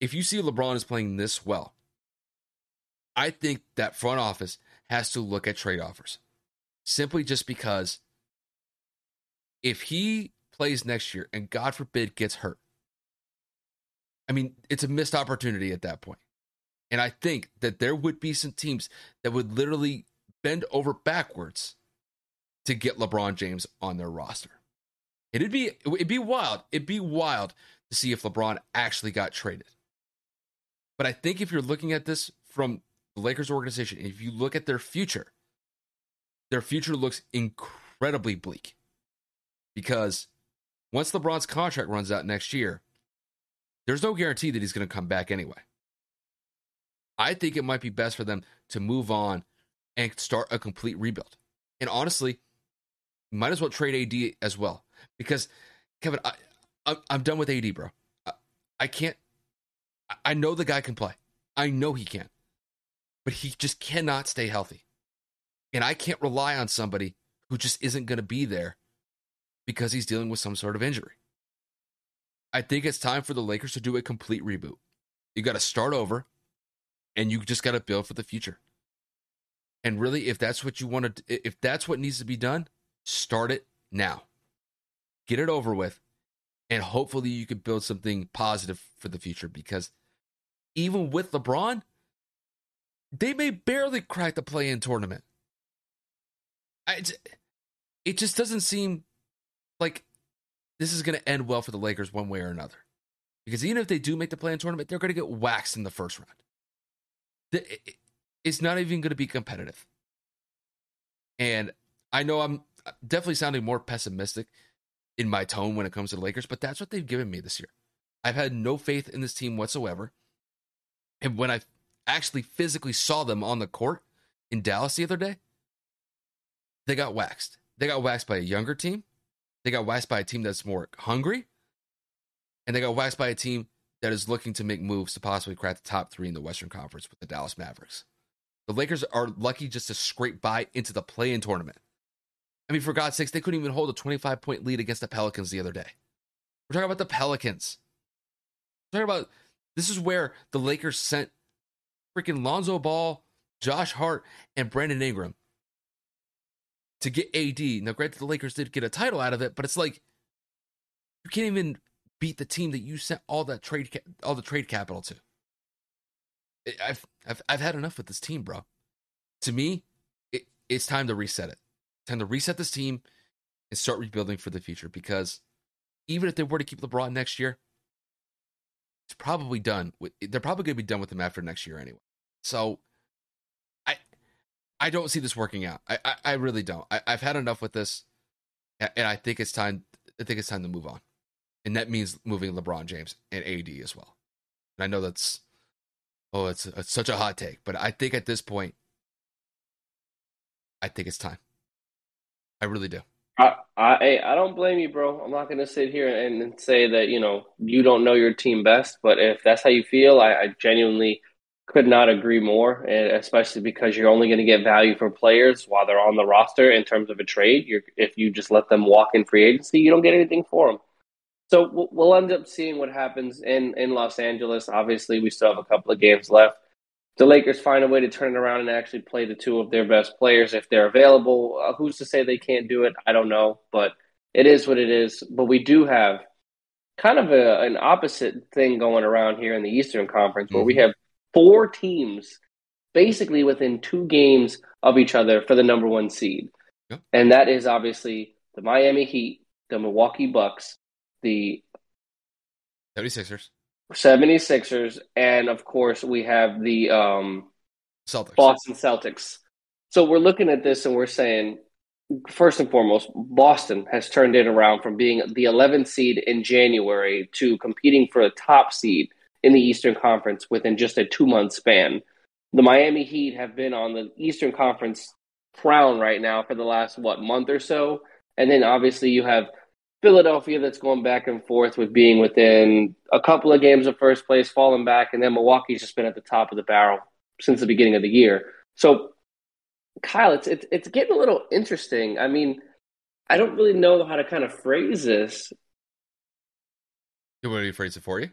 if you see LeBron is playing this well, I think that front office has to look at trade offers. Simply just because if he plays next year and God forbid gets hurt, I mean, it's a missed opportunity at that point. And I think that there would be some teams that would literally bend over backwards to get LeBron James on their roster. It'd be it'd be wild. It'd be wild to see if LeBron actually got traded. But I think if you're looking at this from the Lakers organization, if you look at their future, their future looks incredibly bleak. Because once LeBron's contract runs out next year, there's no guarantee that he's going to come back anyway. I think it might be best for them to move on and start a complete rebuild. And honestly, might as well trade AD as well because Kevin, I, I I'm done with AD, bro. I, I can't. I know the guy can play. I know he can, but he just cannot stay healthy, and I can't rely on somebody who just isn't going to be there because he's dealing with some sort of injury. I think it's time for the Lakers to do a complete reboot. You got to start over and you just got to build for the future. And really, if that's what you want to, if that's what needs to be done, start it now. Get it over with, and hopefully you can build something positive for the future. Because even with LeBron, they may barely crack the play-in tournament. I, it just doesn't seem like this is going to end well for the Lakers one way or another. Because even if they do make the play-in tournament, they're going to get waxed in the first round it's not even going to be competitive. And I know I'm definitely sounding more pessimistic in my tone when it comes to the Lakers, but that's what they've given me this year. I've had no faith in this team whatsoever. And when I actually physically saw them on the court in Dallas the other day, they got waxed. They got waxed by a younger team. They got waxed by a team that's more hungry. And they got waxed by a team that is looking to make moves to possibly crack the top three in the Western Conference with the Dallas Mavericks. The Lakers are lucky just to scrape by into the play in tournament. I mean, for God's sakes, they couldn't even hold a 25 point lead against the Pelicans the other day. We're talking about the Pelicans. We're talking about this is where the Lakers sent freaking Lonzo Ball, Josh Hart, and Brandon Ingram to get AD. Now, granted, the Lakers did get a title out of it, but it's like you can't even beat the team that you sent all that trade all the trade capital to. I've I've I've had enough with this team, bro. To me, it, it's time to reset it. Time to reset this team and start rebuilding for the future. Because even if they were to keep LeBron next year, it's probably done. With, they're probably going to be done with him after next year anyway. So, I don't see this working out. I I, I really don't. I, I've had enough with this, and I think it's time. I think it's time to move on, and that means moving LeBron James and AD as well. And I know that's oh, it's, it's such a hot take, but I think at this point, I think it's time. I really do. I, I I don't blame you, bro. I'm not going to sit here and say that you know you don't know your team best, but if that's how you feel, I, I genuinely could not agree more. And especially because you're only going to get value for players while they're on the roster in terms of a trade. You're, if you just let them walk in free agency, you don't get anything for them. So we'll, we'll end up seeing what happens in in Los Angeles. Obviously, we still have a couple of games left the Lakers find a way to turn it around and actually play the two of their best players if they're available. Uh, who's to say they can't do it? I don't know, but it is what it is. But we do have kind of a, an opposite thing going around here in the Eastern Conference where mm-hmm. we have four teams basically within two games of each other for the number one seed. Yep. And that is obviously the Miami Heat, the Milwaukee Bucks, the 76ers, 76ers, and of course we have the um, Celtics. Boston Celtics. So we're looking at this and we're saying, first and foremost, Boston has turned it around from being the 11th seed in January to competing for a top seed in the Eastern Conference within just a two month span. The Miami Heat have been on the Eastern Conference crown right now for the last, what, month or so. And then obviously you have Philadelphia that's going back and forth with being within a couple of games of first place, falling back, and then Milwaukee's just been at the top of the barrel since the beginning of the year. So, Kyle, it's it's, it's getting a little interesting. I mean, I don't really know how to kind of phrase this. You want me to phrase it for you?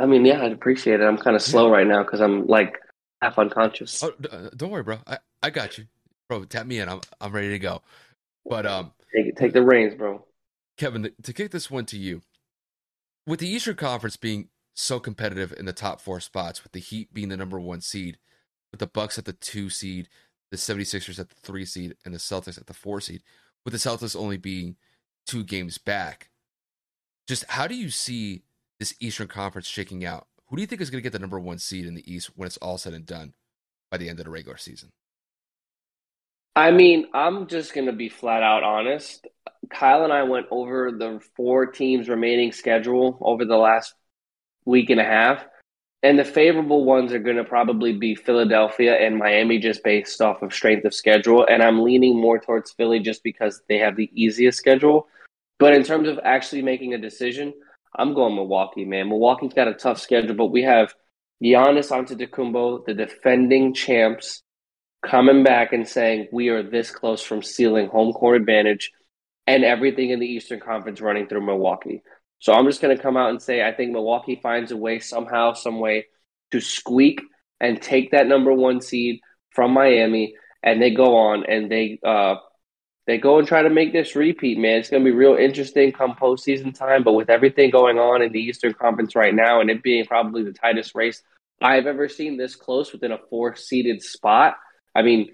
I mean, yeah, I'd appreciate it. I'm kind of slow yeah. right now because I'm like half unconscious. Oh, uh, don't worry, bro. I, I got you, bro. Tap me in. I'm I'm ready to go. But um, take take the reins, bro. Kevin, to kick this one to you, with the Eastern Conference being so competitive in the top four spots, with the Heat being the number one seed, with the Bucks at the two seed, the 76ers at the three seed, and the Celtics at the four seed, with the Celtics only being two games back, just how do you see this Eastern Conference shaking out? Who do you think is going to get the number one seed in the East when it's all said and done by the end of the regular season? I mean, I'm just going to be flat out honest. Kyle and I went over the four teams remaining schedule over the last week and a half. And the favorable ones are going to probably be Philadelphia and Miami just based off of strength of schedule. And I'm leaning more towards Philly just because they have the easiest schedule. But in terms of actually making a decision, I'm going Milwaukee, man. Milwaukee's got a tough schedule, but we have Giannis Antetokounmpo, the defending champs, coming back and saying we are this close from sealing home court advantage and everything in the Eastern Conference running through Milwaukee. So I'm just going to come out and say I think Milwaukee finds a way somehow, some way to squeak and take that number one seed from Miami, and they go on and they uh, they go and try to make this repeat. Man, it's going to be real interesting come postseason time. But with everything going on in the Eastern Conference right now, and it being probably the tightest race I've ever seen this close within a four seeded spot, I mean,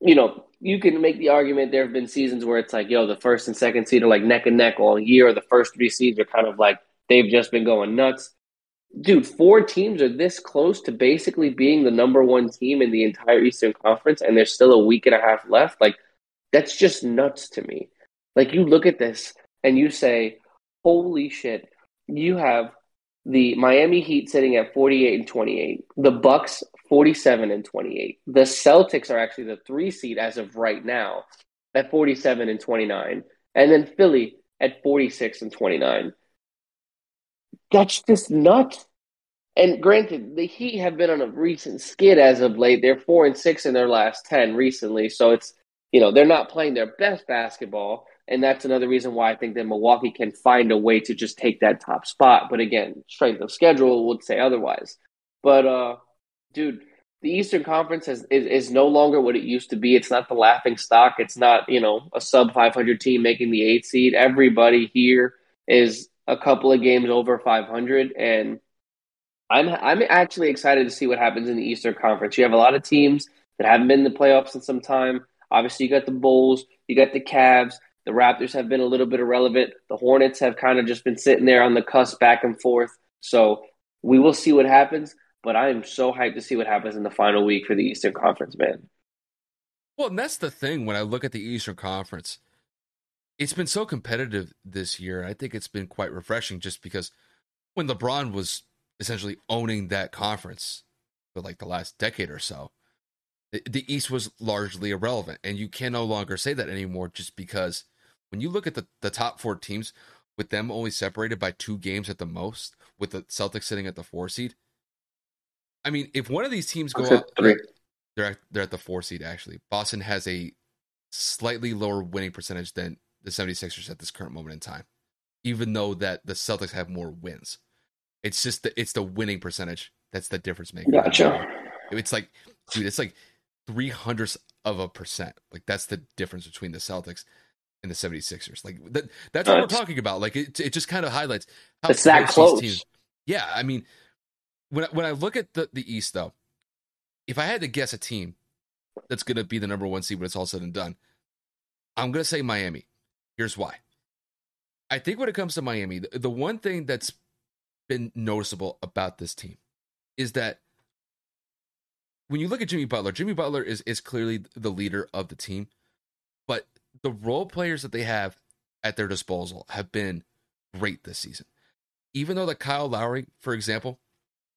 you know, you can make the argument there have been seasons where it's like, yo, the first and second seed are like neck and neck all year. Or the first three seeds are kind of like they've just been going nuts. Dude, four teams are this close to basically being the number one team in the entire Eastern Conference, and there's still a week and a half left. Like, that's just nuts to me. Like, you look at this and you say, holy shit, you have the Miami Heat sitting at 48 and 28, the Bucks 47 and 28. The Celtics are actually the 3 seed as of right now at 47 and 29, and then Philly at 46 and 29. That's just nuts. And granted, the Heat have been on a recent skid as of late. They're 4 and 6 in their last 10 recently, so it's you know, they're not playing their best basketball, and that's another reason why I think that Milwaukee can find a way to just take that top spot. But again, strength of schedule would say otherwise. But uh, dude, the Eastern Conference has, is, is no longer what it used to be. It's not the laughing stock. It's not you know a sub 500 team making the eighth seed. Everybody here is a couple of games over 500, and I'm I'm actually excited to see what happens in the Eastern Conference. You have a lot of teams that haven't been in the playoffs in some time. Obviously, you got the Bulls, you got the Cavs. The Raptors have been a little bit irrelevant. The Hornets have kind of just been sitting there on the cusp back and forth. So we will see what happens. But I am so hyped to see what happens in the final week for the Eastern Conference, man. Well, and that's the thing when I look at the Eastern Conference. It's been so competitive this year. I think it's been quite refreshing just because when LeBron was essentially owning that conference for like the last decade or so, the, East was largely irrelevant. And you can no longer say that anymore just because when you look at the, the top four teams, with them only separated by two games at the most, with the Celtics sitting at the four seed. I mean, if one of these teams go out, three. they're at, they're at the four seed actually. Boston has a slightly lower winning percentage than the 76ers at this current moment in time, even though that the Celtics have more wins. It's just the, it's the winning percentage that's the difference maker. Gotcha. It's like, dude, it's like three hundredths of a percent. Like that's the difference between the Celtics and the 76ers. Like that, that's what we're talking about. Like it, it just kind of highlights how it's that close. Teams, yeah, I mean, when when I look at the the East though, if I had to guess a team that's going to be the number one seed when it's all said and done, I'm going to say Miami. Here's why. I think when it comes to Miami, the, the one thing that's been noticeable about this team is that when you look at Jimmy Butler, Jimmy Butler is is clearly the leader of the team, but the role players that they have at their disposal have been great this season. Even though that Kyle Lowry, for example,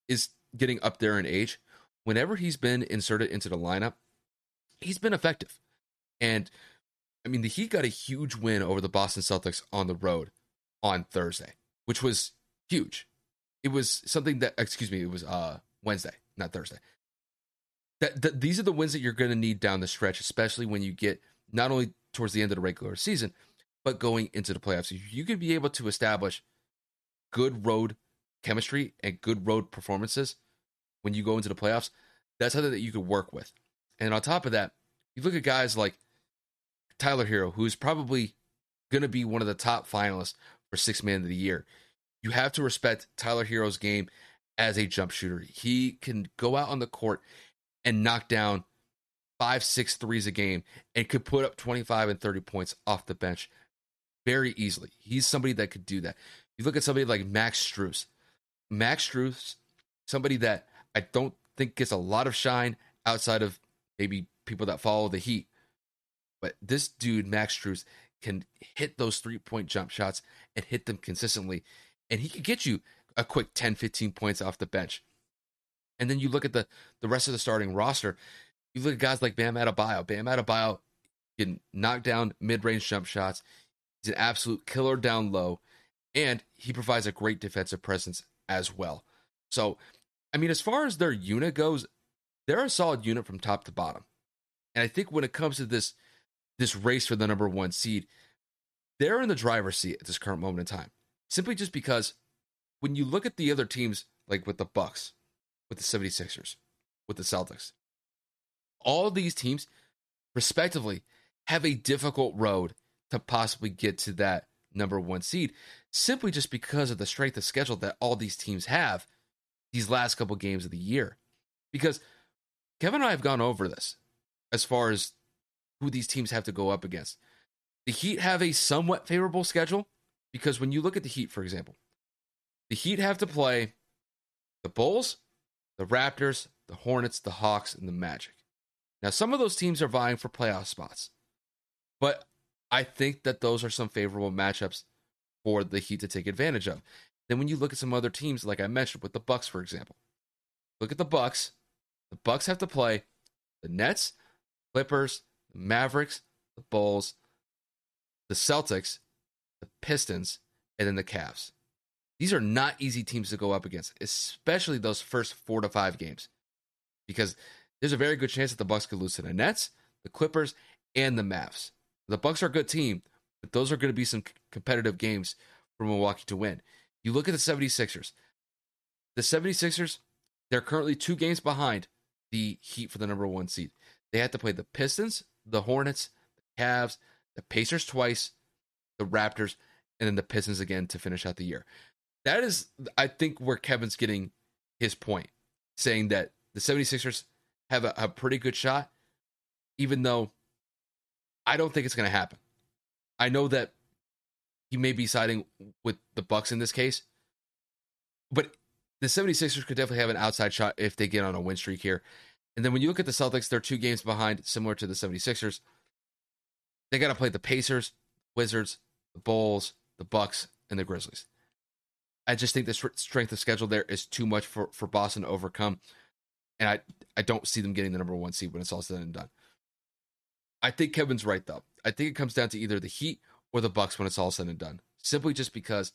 is getting up there in age, whenever he's been inserted into the lineup, he's been effective. And I mean, the Heat got a huge win over the Boston Celtics on the road on Thursday, which was huge. It was something that, excuse me, it was uh, Wednesday, not Thursday. That, that these are the wins that you're going to need down the stretch, especially when you get not only towards the end of the regular season, but going into the playoffs. You can be able to establish good road chemistry and good road performances when you go into the playoffs, that's something that you could work with. And on top of that, you look at guys like Tyler Herro, who's probably going to be one of the top finalists for six man of the year. You have to respect Tyler Herro's game as a jump shooter. He can go out on the court and knock down five, six threes a game and could put up 25 and 30 points off the bench very easily. He's somebody that could do that. You look at somebody like Max Strus. Max Strus, somebody that I don't think gets a lot of shine outside of maybe people that follow the Heat. But this dude, Max Strus, can hit those three point jump shots and hit them consistently. And he could get you a quick 10, 15 points off the bench. And then you look at the, the rest of the starting roster. You look at guys like Bam Adebayo. Bam Adebayo can knock down mid-range jump shots. He's an absolute killer down low, and he provides a great defensive presence as well. So, I mean, as far as their unit goes, they're a solid unit from top to bottom. And I think when it comes to this this race for the number one seed, they're in the driver's seat at this current moment in time. Simply just because when you look at the other teams, like with the Bucks, with the 76ers, with the Celtics, all these teams, respectively, have a difficult road to possibly get to that number one seed simply just because of the strength of schedule that all these teams have these last couple games of the year. Because Kevin and I have gone over this as far as who these teams have to go up against. The Heat have a somewhat favorable schedule because when you look at the Heat, for example, the Heat have to play the Bulls, the Raptors, the Hornets, the Hawks, and the Magic. Now, some of those teams are vying for playoff spots, but I think that those are some favorable matchups for the Heat to take advantage of. Then, when you look at some other teams, like I mentioned with the Bucks, for example, look at the Bucks. The Bucks have to play the Nets, Clippers, the Mavericks, the Bulls, the Celtics, the Pistons, and then the Cavs. These are not easy teams to go up against, especially those first four to five games, because there's a very good chance that the Bucks could lose to the Nets, the Clippers, and the Mavs. The Bucks are a good team, but those are going to be some competitive games for Milwaukee to win. You look at the 76ers. The 76ers, they're currently two games behind the Heat for the number one seed. They have to play the Pistons, the Hornets, the Cavs, the Pacers twice, the Raptors, and then the Pistons again to finish out the year. That is, I think, where Kevin's getting his point, saying that the 76ers have a, a pretty good shot, even though I don't think it's going to happen. I know that he may be siding with the Bucks in this case, but the 76ers could definitely have an outside shot if they get on a win streak here. And then when you look at the Celtics, they're two games behind, similar to the 76ers. They got to play the Pacers, Wizards, the Bulls, the Bucks, and the Grizzlies. I just think the strength of schedule there is too much for, for Boston to overcome. And I, I don't see them getting the number one seed when it's all said and done. I think Kevin's right though. I think it comes down to either the Heat or the Bucks when it's all said and done. Simply just because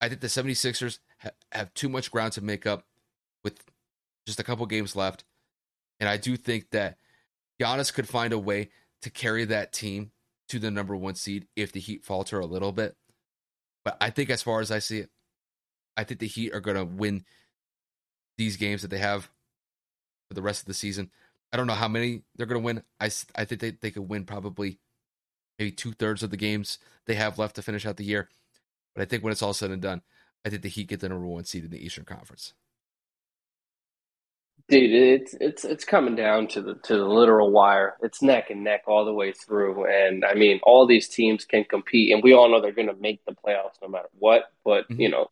I think the 76ers ha- have too much ground to make up with just a couple games left. And I do think that Giannis could find a way to carry that team to the number one seed if the Heat falter a little bit. But I think, as far as I see it, I think the Heat are going to win these games that they have for the rest of the season. I don't know how many they're going to win. I, I think they, they could win probably maybe two thirds of the games they have left to finish out the year. But I think when it's all said and done, I think the Heat get the number one seed in the Eastern Conference. Dude, it's it's it's coming down to the to the literal wire. It's neck and neck all the way through, and I mean, all these teams can compete, and we all know they're going to make the playoffs no matter what. But mm-hmm. you know,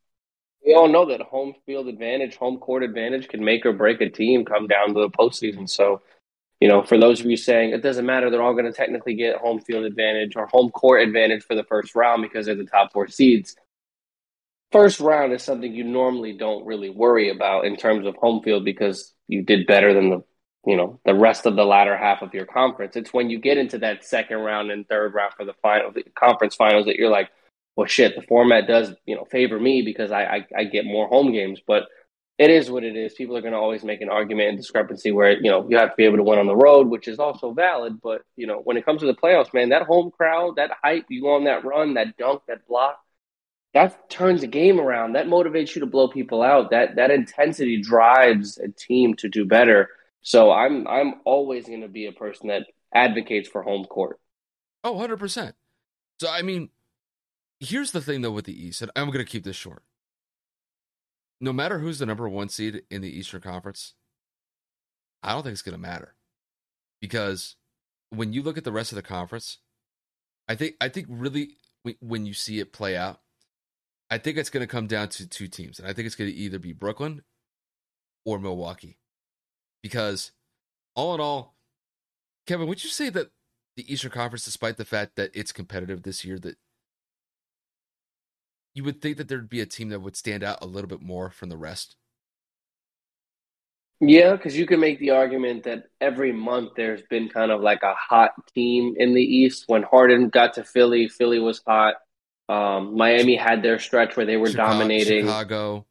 we all know that home field advantage, home court advantage, can make or break a team come down to the postseason. So, you know, for those of you saying it doesn't matter, they're all going to technically get home field advantage or home court advantage for the first round because they're the top four seeds first round is something you normally don't really worry about in terms of home field because you did better than the you know the rest of the latter half of your conference. It's when you get into that second round and third round for the final the conference finals that you're like, well, shit, the format does you know favor me because I I, I get more home games, but it is what it is. People are going to always make an argument and discrepancy where you know you have to be able to win on the road, which is also valid. But you know when it comes to the playoffs, man, that home crowd, that hype, you go on that run, that dunk, that block, that turns the game around. That motivates you to blow people out. That that intensity drives a team to do better. So I'm I'm always going to be a person that advocates for home court. Oh, 100%. So I mean, here's the thing though with the East, and I'm going to keep this short. No matter who's the number 1 seed in the Eastern Conference, I don't think it's going to matter. Because when you look at the rest of the conference, I think I think really when you see it play out, I think it's going to come down to two teams, and I think it's going to either be Brooklyn or Milwaukee, because all in all, Kevin, would you say that the Eastern Conference, despite the fact that it's competitive this year, that you would think that there'd be a team that would stand out a little bit more from the rest? Yeah, because you can make the argument that every month there's been kind of like a hot team in the East. When Harden got to Philly, Philly was hot. Um, Miami had their stretch where they were Chicago, dominating. Chicago.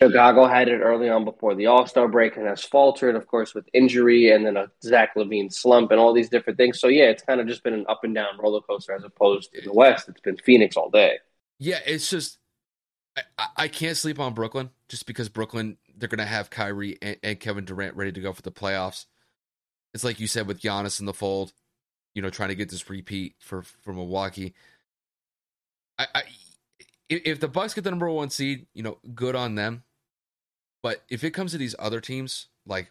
Chicago had it early on before the All Star break and has faltered, of course, with injury and then a Zach LaVine slump and all these different things. So yeah, it's kind of just been an up and down roller coaster as opposed to the West. It's been Phoenix all day. Yeah, it's just I, I can't sleep on Brooklyn just because Brooklyn they're gonna have Kyrie and, and Kevin Durant ready to go for the playoffs. It's like you said with Giannis in the fold, you know, trying to get this repeat for for Milwaukee. I, I if the Bucks get the number one seed, you know, good on them. But if it comes to these other teams, like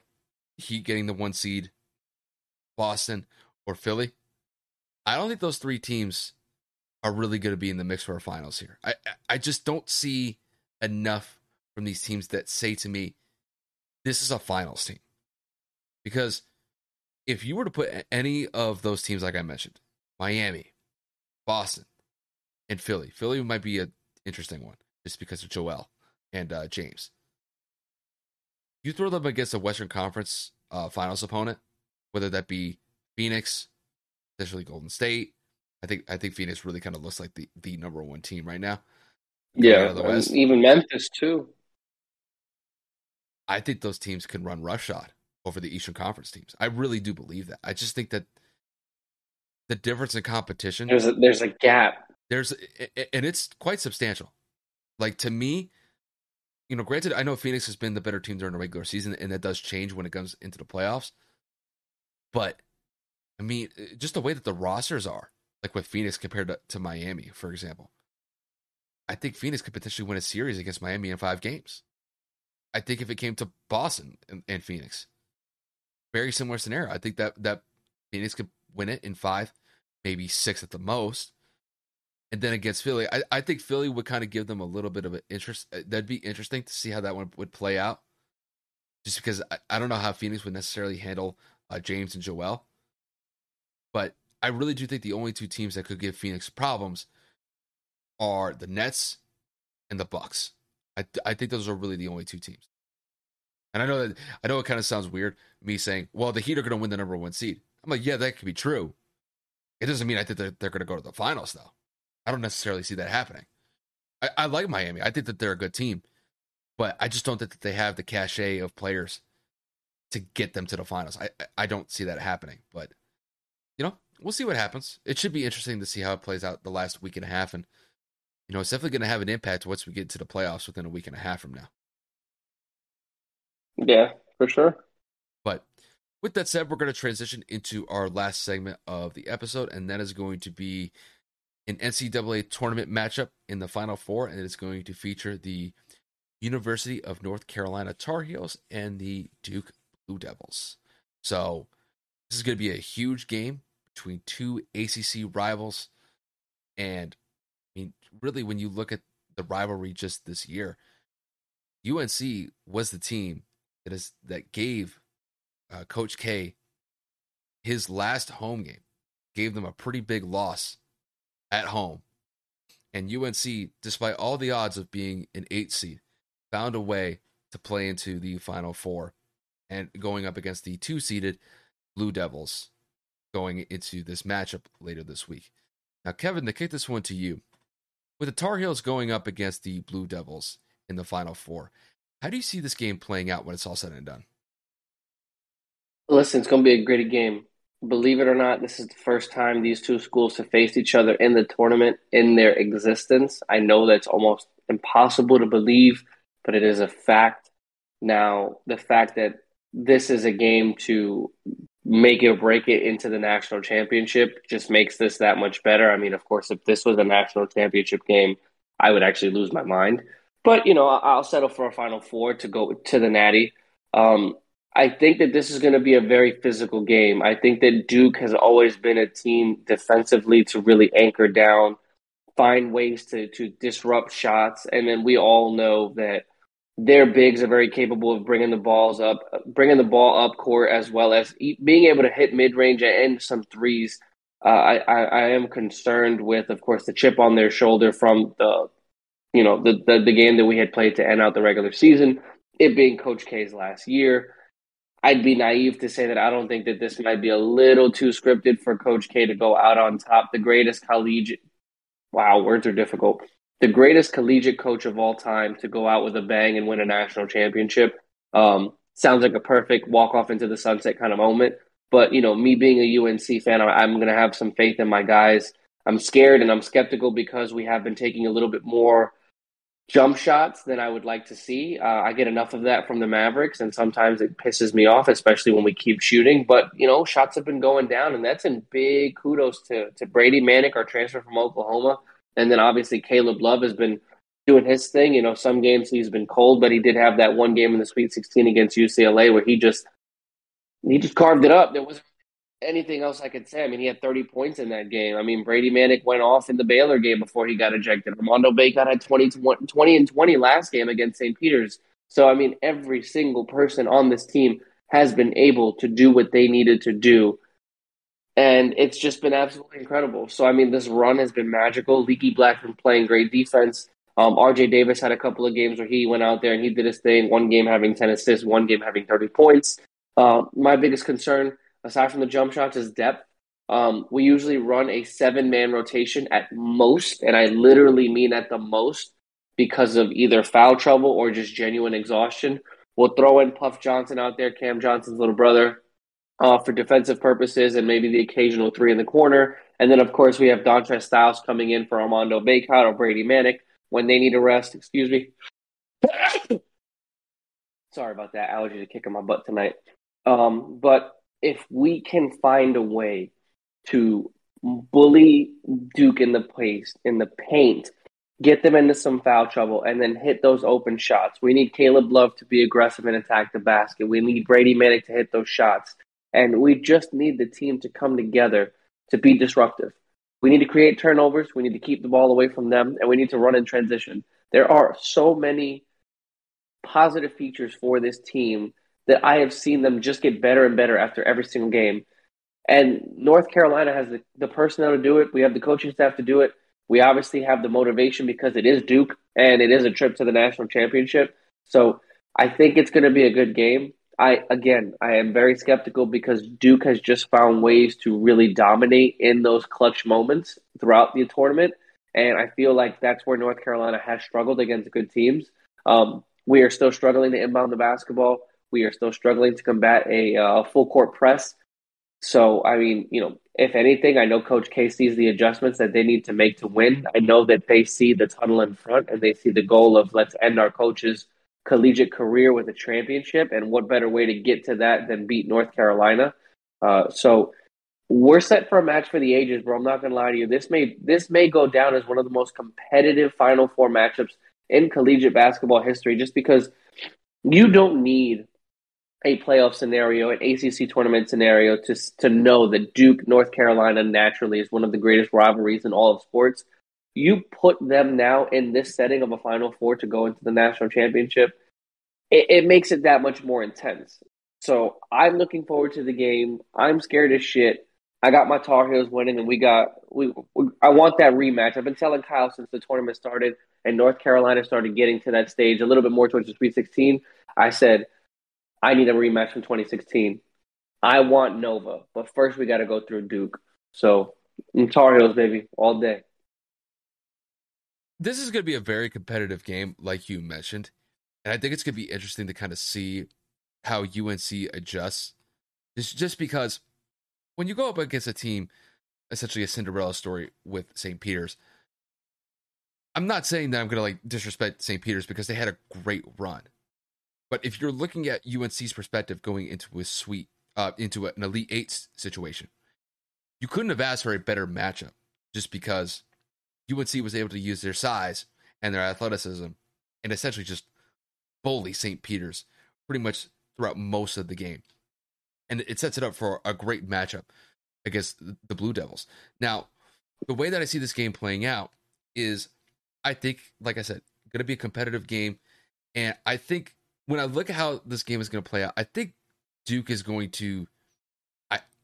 Heat getting the one seed, Boston or Philly, I don't think those three teams are really going to be in the mix for our finals here. I I just don't see enough from these teams that say to me, this is a finals team. Because if you were to put any of those teams, like I mentioned, Miami, Boston, and Philly. Philly might be an interesting one just because of Joel and uh, James. You throw them against a Western Conference uh, Finals opponent, whether that be Phoenix, especially Golden State. I think I think Phoenix really kind of looks like the, the number one team right now. Yeah, even Memphis too. I think those teams can run roughshod over the Eastern Conference teams. I really do believe that. I just think that the difference in competition there's a, there's a gap there's and it's quite substantial. Like to me, you know, granted, I know Phoenix has been the better team during the regular season, and that does change when it comes into the playoffs. But I mean, just the way that the rosters are, like with Phoenix compared to, to Miami, for example. I think Phoenix could potentially win a series against Miami in five games. I think if it came to Boston and, and Phoenix, very similar scenario. I think that that Phoenix could win it in five, maybe six at the most. And then against Philly, I, I think Philly would kind of give them a little bit of an interest. Uh, that'd be interesting to see how that one would play out. Just because I, I don't know how Phoenix would necessarily handle uh, James and Joel. But I really do think the only two teams that could give Phoenix problems are the Nets and the Bucks. I I think those are really the only two teams. And I know that I know it kind of sounds weird me saying, "Well, the Heat are going to win the number one seed." I'm like, yeah, that could be true. It doesn't mean I think they're, they're going to go to the finals, though. I don't necessarily see that happening. I, I like Miami. I think that they're a good team, but I just don't think that they have the cachet of players to get them to the finals. I I don't see that happening, but we'll see what happens. It should be interesting to see how it plays out the last week and a half, and you know, it's definitely going to have an impact once we get to the playoffs within a week and a half from now. Yeah, for sure. But with that said, we're going to transition into our last segment of the episode, and that is going to be an NCAA tournament matchup in the Final Four, and it is going to feature the University of North Carolina Tar Heels and the Duke Blue Devils. So this is going to be a huge game between two ACC rivals, and I mean, really, when you look at the rivalry just this year, UNC was the team that is that gave uh, Coach K his last home game, gave them a pretty big loss at home, and UNC, despite all the odds of being an eight seed, found a way to play into the Final Four, and going up against the two seeded Blue Devils, going into this matchup later this week. Now, Kevin, to kick this one to you, with the Tar Heels going up against the Blue Devils in the Final Four, how do you see this game playing out when it's all said and done? Listen, it's going to be a gritty game. Believe it or not, this is the first time these two schools have faced each other in the tournament in their existence. I know that's almost impossible to believe, but it is a fact. Now, the fact that this is a game to make it or break it into the national championship just makes this that much better. I mean, of course, if this was a national championship game, I would actually lose my mind. But you know, I'll settle for a Final Four to go to the Natty. Um, I think that this is going to be a very physical game. I think that Duke has always been a team defensively to really anchor down, find ways to to disrupt shots, and then we all know that their bigs are very capable of bringing the balls up, bringing the ball up court as well as being able to hit mid range and some threes. Uh, I, I, I am concerned with, of course, the chip on their shoulder from the you know the, the the game that we had played to end out the regular season, it being Coach K's last year. I'd be naive to say that I don't think that this might be a little too scripted for Coach K to go out on top. The greatest collegiate, wow, words are difficult. The greatest collegiate coach of all time to go out with a bang and win a national championship. Um, sounds like a perfect walk off into the sunset kind of moment. But you know, me being a UNC fan, I'm going to have some faith in my guys. I'm scared and I'm skeptical because we have been taking a little bit more jump shots than I would like to see. Uh, I get enough of that from the Mavericks, and sometimes it pisses me off, especially when we keep shooting. But you know, shots have been going down, and that's in big kudos to to Brady Manek, our transfer from Oklahoma, and then obviously Caleb Love has been doing his thing. You know, some games he's been cold, but he did have that one game in the Sweet 16 against UCLA where he just he just carved it up. There wasn't anything else I could say. I mean, he had 30 points in that game. I mean, Brady Manek went off in the Baylor game before he got ejected. Armando Bacot had 20, 20 and 20 last game against St. Peter's. So, I mean, every single person on this team has been able to do what they needed to do. And it's just been absolutely incredible. So, I mean, this run has been magical. Leaky Black been playing great defense. Um, RJ Davis had a couple of games where he went out there and he did his thing. One game having 10 assists, one game having 30 points. Uh, my biggest concern – aside from the jump shots, is depth. Um, we usually run a seven man rotation at most, and I literally mean at the most because of either foul trouble or just genuine exhaustion. We'll throw in Puff Johnson out there, Cam Johnson's little brother, uh, for defensive purposes, and maybe the occasional three in the corner. And then, of course, we have Dontrez Styles coming in for Armando Bacot or Brady Manek when they need a rest. Excuse me. Sorry about that allergy to kicking my butt tonight. Um, but if we can find a way to bully Duke in the place in the paint get them into some foul trouble, and then hit those open shots. We need Caleb Love to be aggressive and attack the basket. We need Brady Manek to hit those shots. And we just need the team to come together to be disruptive. We need to create turnovers. We need to keep the ball away from them, and we need to run in transition. There are so many positive features for this team that I have seen them just get better and better after every single game. And North Carolina has the, the personnel to do it. We have the coaching staff to do it. We obviously have the motivation because it is Duke and it is a trip to the national championship. So I think it's going to be a good game. I again, I am very skeptical because Duke has just found ways to really dominate in those clutch moments throughout the tournament, and I feel like that's where North Carolina has struggled against good teams. Um, we are still struggling to inbound the basketball. We are still struggling to combat a uh, full court press. So, I mean, you know, if anything, I know Coach K sees the adjustments that they need to make to win. I know that they see the tunnel in front and they see the goal of let's end our coaches' collegiate career with a championship. And what better way to get to that than beat North Carolina? Uh, so we're set for a match for the ages, bro. I'm not gonna lie to you. This may this may go down as one of the most competitive Final Four matchups in collegiate basketball history, just because you don't need a playoff scenario, an ACC tournament scenario, to to know that Duke North Carolina naturally is one of the greatest rivalries in all of sports. You put them now in this setting of a Final Four to go into the national championship. It, it makes it that much more intense. So I'm looking forward to the game. I'm scared as shit. I got my Tar Heels winning, and we got we, we. I want that rematch. I've been telling Kyle since the tournament started and North Carolina started getting to that stage a little bit more towards the Sweet 16. I said I need a rematch from 2016. I want Nova, but first we got to go through Duke. So, Tar Heels, baby, all day. This is going to be a very competitive game, like you mentioned. And I think it's going to be interesting to kind of see how UNC adjusts. Just, just because when you go up against a team, essentially a Cinderella story with St. Peter's, I'm not saying that I'm going to like disrespect St. Peter's because they had a great run. But if you're looking at UNC's perspective going into a sweet, uh, into an Elite Eight situation, you couldn't have asked for a better matchup just because UNC was able to use their size and their athleticism and essentially just bully St. Peter's pretty much throughout most of the game. And it sets it up for a great matchup against the Blue Devils. Now, the way that I see this game playing out is I think, like I said, going to be a competitive game. And I think when I look at how this game is going to play out, I think Duke is going to,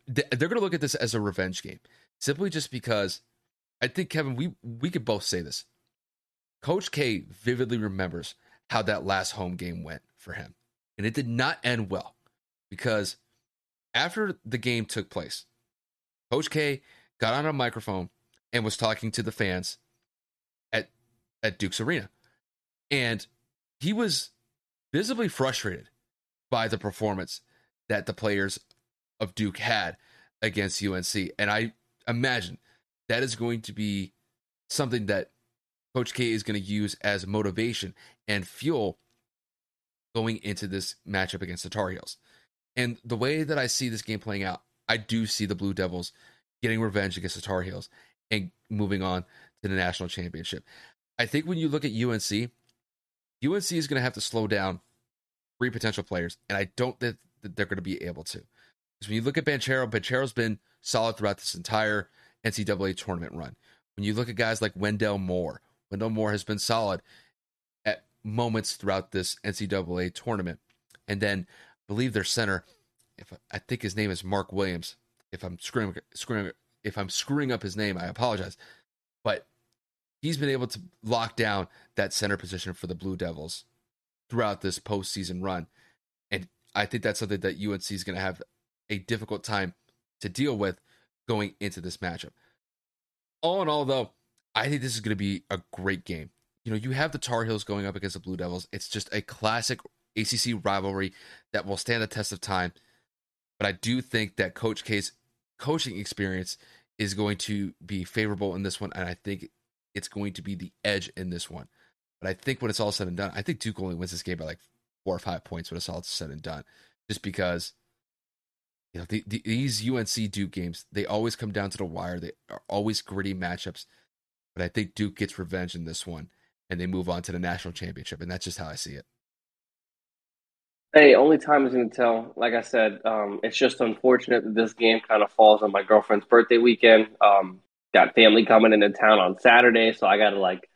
they're going to look at this as a revenge game, simply just because I think Kevin, we we could both say this. Coach K vividly remembers how that last home game went for him, and it did not end well because after the game took place, Coach K got on a microphone and was talking to the fans at at Duke's Arena, and he was visibly frustrated by the performance that the players of Duke had against UNC. And I imagine that is going to be something that Coach K is going to use as motivation and fuel going into this matchup against the Tar Heels. And the way that I see this game playing out, I do see the Blue Devils getting revenge against the Tar Heels and moving on to the national championship. I think when you look at UNC, UNC is going to have to slow down three potential players, and I don't think that they're going to be able to. Because when you look at Banchero, Banchero's been solid throughout this entire NCAA tournament run. When you look at guys like Wendell Moore, Wendell Moore has been solid at moments throughout this NCAA tournament. And then I believe their center, if I think his name is Mark Williams. If I'm screwing screwing if I'm screwing up his name, I apologize. But he's been able to lock down that center position for the Blue Devils throughout this postseason run. And I think that's something that UNC is going to have a difficult time to deal with going into this matchup. All in all, though, I think this is going to be a great game. You know, you have the Tar Heels going up against the Blue Devils. It's just a classic ACC rivalry that will stand the test of time. But I do think that Coach K's coaching experience is going to be favorable in this one. And I think it's going to be the edge in this one. But I think when it's all said and done, I think Duke only wins this game by like four or five points when it's all said and done, just because you know the, the, these UNC Duke games they always come down to the wire. They are always gritty matchups. but I think Duke gets revenge in this one and they move on to the national championship. And that's just how I see it. Hey, only time is going to tell. Like I said, um, it's just unfortunate that this game kind of falls on my girlfriend's birthday weekend. Um, got family coming into town on Saturday, so I got to like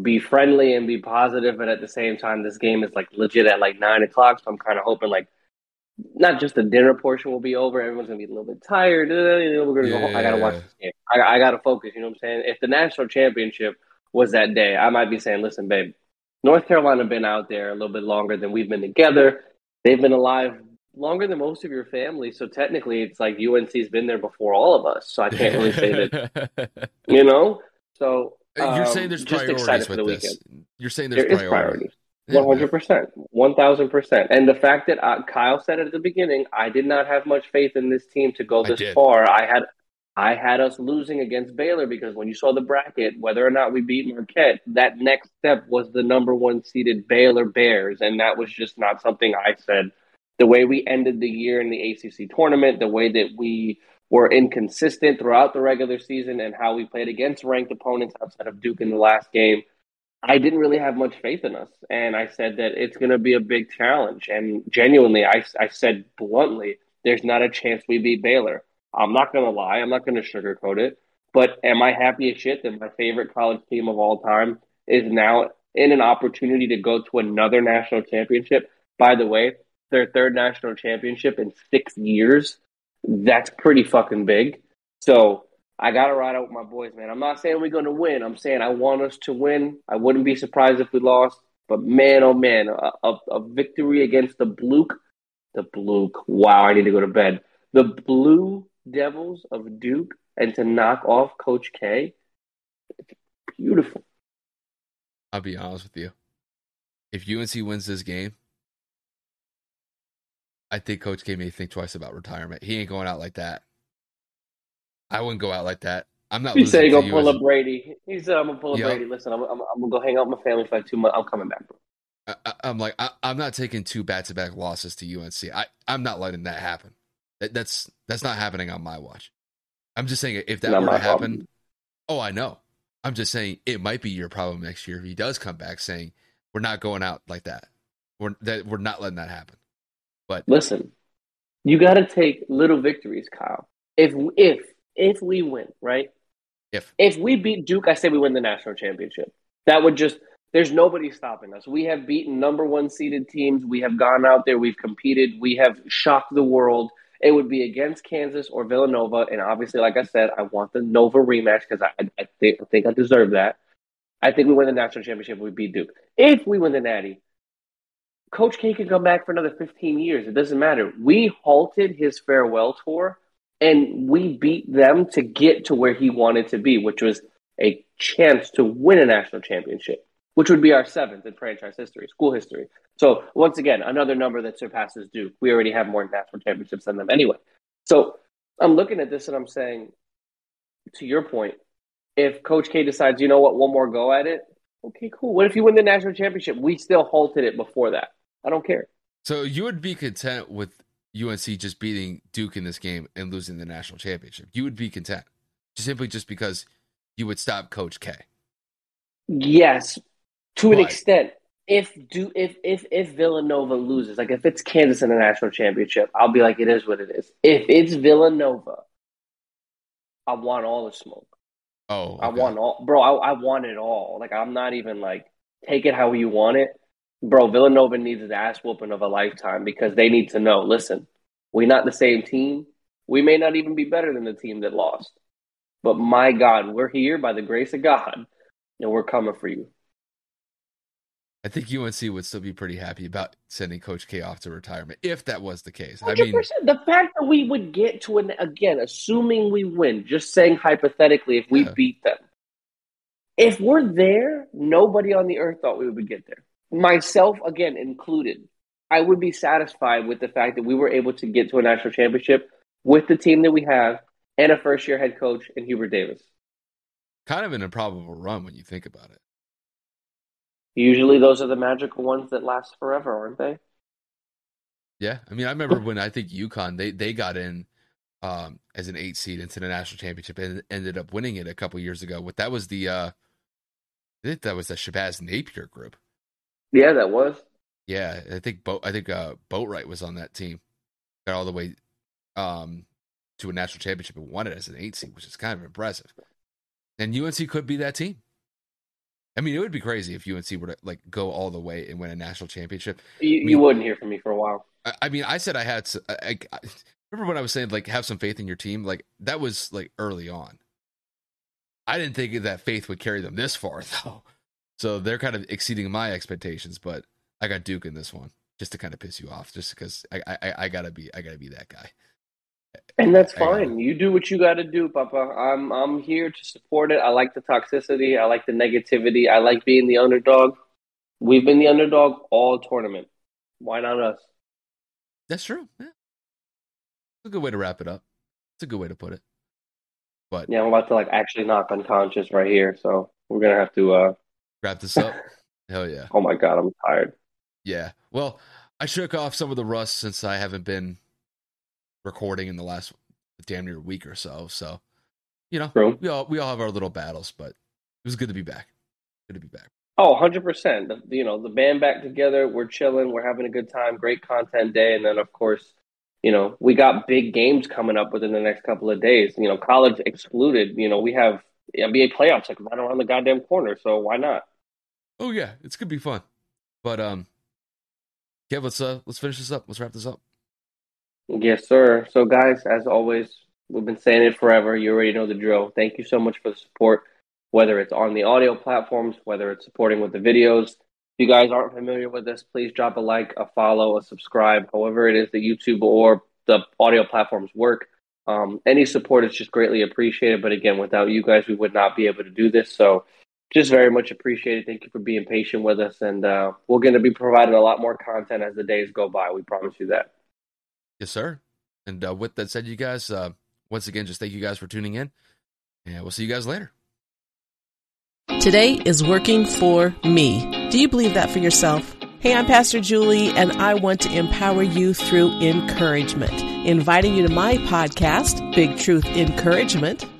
be friendly and be positive, but at the same time, this game is like legit at like nine o'clock. So I'm kind of hoping like not just the dinner portion will be over. Everyone's gonna be a little bit tired. You know, we're gonna yeah, go home. I gotta watch this game. I, I gotta focus. You know what I'm saying? If the national championship was that day, I might be saying, "Listen, babe, North Carolina been out there a little bit longer than we've been together. They've been alive longer than most of your family. So technically, it's like UNC's been there before all of us. So I can't really say that. You know. So um, you're saying there's priorities with this. Weekend. You're saying there's there priorities. One hundred percent, one thousand percent, and the fact that uh, Kyle said at the beginning, I did not have much faith in this team to go this I far. I had, I had us losing against Baylor because when you saw the bracket, whether or not we beat Marquette, that next step was the number one seeded Baylor Bears, and that was just not something I said. The way we ended the year in the ACC tournament, the way that we were inconsistent throughout the regular season, and how we played against ranked opponents outside of Duke in the last game I didn't really have much faith in us. And I said that it's going to be a big challenge. And genuinely, I, I said bluntly, there's not a chance we beat Baylor. I'm not going to lie. I'm not going to sugarcoat it. But am I happy as shit that my favorite college team of all time is now in an opportunity to go to another national championship? By the way, their third national championship in six years. That's pretty fucking big. So I got to ride out with my boys, man. I'm not saying we're going to win. I'm saying I want us to win. I wouldn't be surprised if we lost. But man, oh man, a, a, a victory against the Bluke, the Bluke. Wow, I need to go to bed. The Blue Devils of Duke, and to knock off Coach K, beautiful. I'll be honest with you. If UNC wins this game, I think Coach K may think twice about retirement. He ain't going out like that. I wouldn't go out like that. I'm not. You say he gonna pull up Brady. He said I'm gonna pull up yep. Brady. Listen, I'm, I'm, I'm, gonna go hang out with my family for like two months. I'm coming back, bro. I, am like I, am not taking two back-to-back losses to UNC. I I'm not letting that happen. That, that's that's not happening on my watch. I'm just saying if that not were to happen, problem. oh, I know. I'm just saying it might be your problem next year if he does come back saying we're not going out like that. We're that we're not letting that happen. But listen, you got to take little victories, Kyle. If if if we win, right? If if we beat Duke, I say we win the national championship. That would just there's nobody stopping us. We have beaten number one seeded teams. We have gone out there, we've competed, we have shocked the world. It would be against Kansas or Villanova, and obviously, like I said, I want the Nova rematch because I, I, think, I think I deserve that. I think we win the national championship. We beat Duke. If we win the Natty, Coach K can come back for another 15 years. It doesn't matter. We halted his farewell tour and we beat them to get to where he wanted to be, which was a chance to win a national championship, which would be our seventh in franchise history, school history. So once again, another number that surpasses Duke. We already have more national championships than them anyway. So I'm looking at this and I'm saying, to your point, if Coach K decides, you know what, one more go at it, okay, cool. What if you win the national championship? We still halted it before that. I don't care. So you would be content with UNC just beating Duke in this game and losing the national championship. You would be content simply just because you would stop Coach K. Yes, to an extent. If do if if if Villanova loses, like if it's Kansas in the national championship, I'll be like, it is what it is. If it's Villanova, I want all the smoke. Oh, okay. I want all, bro. I, I want it all. Like I'm not even like take it how you want it bro, Villanova needs an ass whooping of a lifetime because they need to know. Listen, we're not the same team. We may not even be better than the team that lost, but my God, we're here by the grace of God, and we're coming for you. I think UNC would still be pretty happy about sending Coach K off to retirement if that was the case. 100%. I mean, the fact that we would get to an again, assuming we win, just saying hypothetically, if we yeah. beat them, if we're there, nobody on the earth thought we would get there myself again included, I would be satisfied with the fact that we were able to get to a national championship with the team that we have and a first year head coach in Hubert Davis. Kind of an improbable run when you think about it. Usually those are the magical ones that last forever, aren't they? Yeah. I mean, I remember when I think UConn, they, they got in um, as an eight seed into the national championship and ended up winning it a couple years ago. What that was the uh, that was the Shabazz Napier group. Yeah, that was. Yeah, I think boat. I think uh, Boatright was on that team. Got all the way um, to a national championship and won it as an eight seed, which is kind of impressive. And UNC could be that team. I mean, it would be crazy if UNC were to like go all the way and win a national championship. You, I mean, you wouldn't hear from me for a while. I, I mean, I said I had. s- I, I- remember when I was saying like have some faith in your team. Like that was like early on. I didn't think that faith would carry them this far though. So they're kind of exceeding my expectations. But I got Duke in this one just to kind of piss you off, just because I I, I gotta be I gotta be that guy. And that's I fine. You do what you got to do, Papa. I'm I'm here to support it. I like the toxicity. I like the negativity. I like being the underdog. We've been the underdog all tournament. Why not us? That's true. Yeah. It's a good way to wrap it up. It's a good way to put it. But Yeah, I'm about to like actually knock unconscious right here. So we're gonna have to. uh wrap this up. Hell yeah. Oh my god, I'm tired. Yeah. Well, I shook off some of the rust since I haven't been recording in the last damn near week or so. So, you know, True. we all we all have our little battles, but it was good to be back. Good to be back. Oh, 100%. The, you know, the band back together, we're chilling, we're having a good time, great content day. And then, of course, you know, we got big games coming up within the next couple of days. You know, college excluded, you know, we have NBA playoffs like right around the goddamn corner. So why not? Oh yeah, it's gonna be fun. But um, Kev, let's uh let's finish this up. Let's wrap this up. Yes, sir. So, guys, as always, we've been saying it forever. You already know the drill. Thank you so much for the support, whether it's on the audio platforms, whether it's supporting with the videos. If you guys aren't familiar with this, please drop a like, a follow, a subscribe, however it is that YouTube or the audio platforms work. Um, any support is just greatly appreciated. But again, without you guys, we would not be able to do this. So, just very much appreciated. Thank you for being patient with us. And uh, we're going to be providing a lot more content as the days go by. We promise you that. Yes, sir. And uh, with that said, you guys, uh, once again, just thank you guys for tuning in, and we'll see you guys later. Today is working for me. Do you believe that for yourself? Hey, I'm Pastor Julie, and I want to empower you through encouragement. Inviting you to my podcast, Big Truth Encouragement,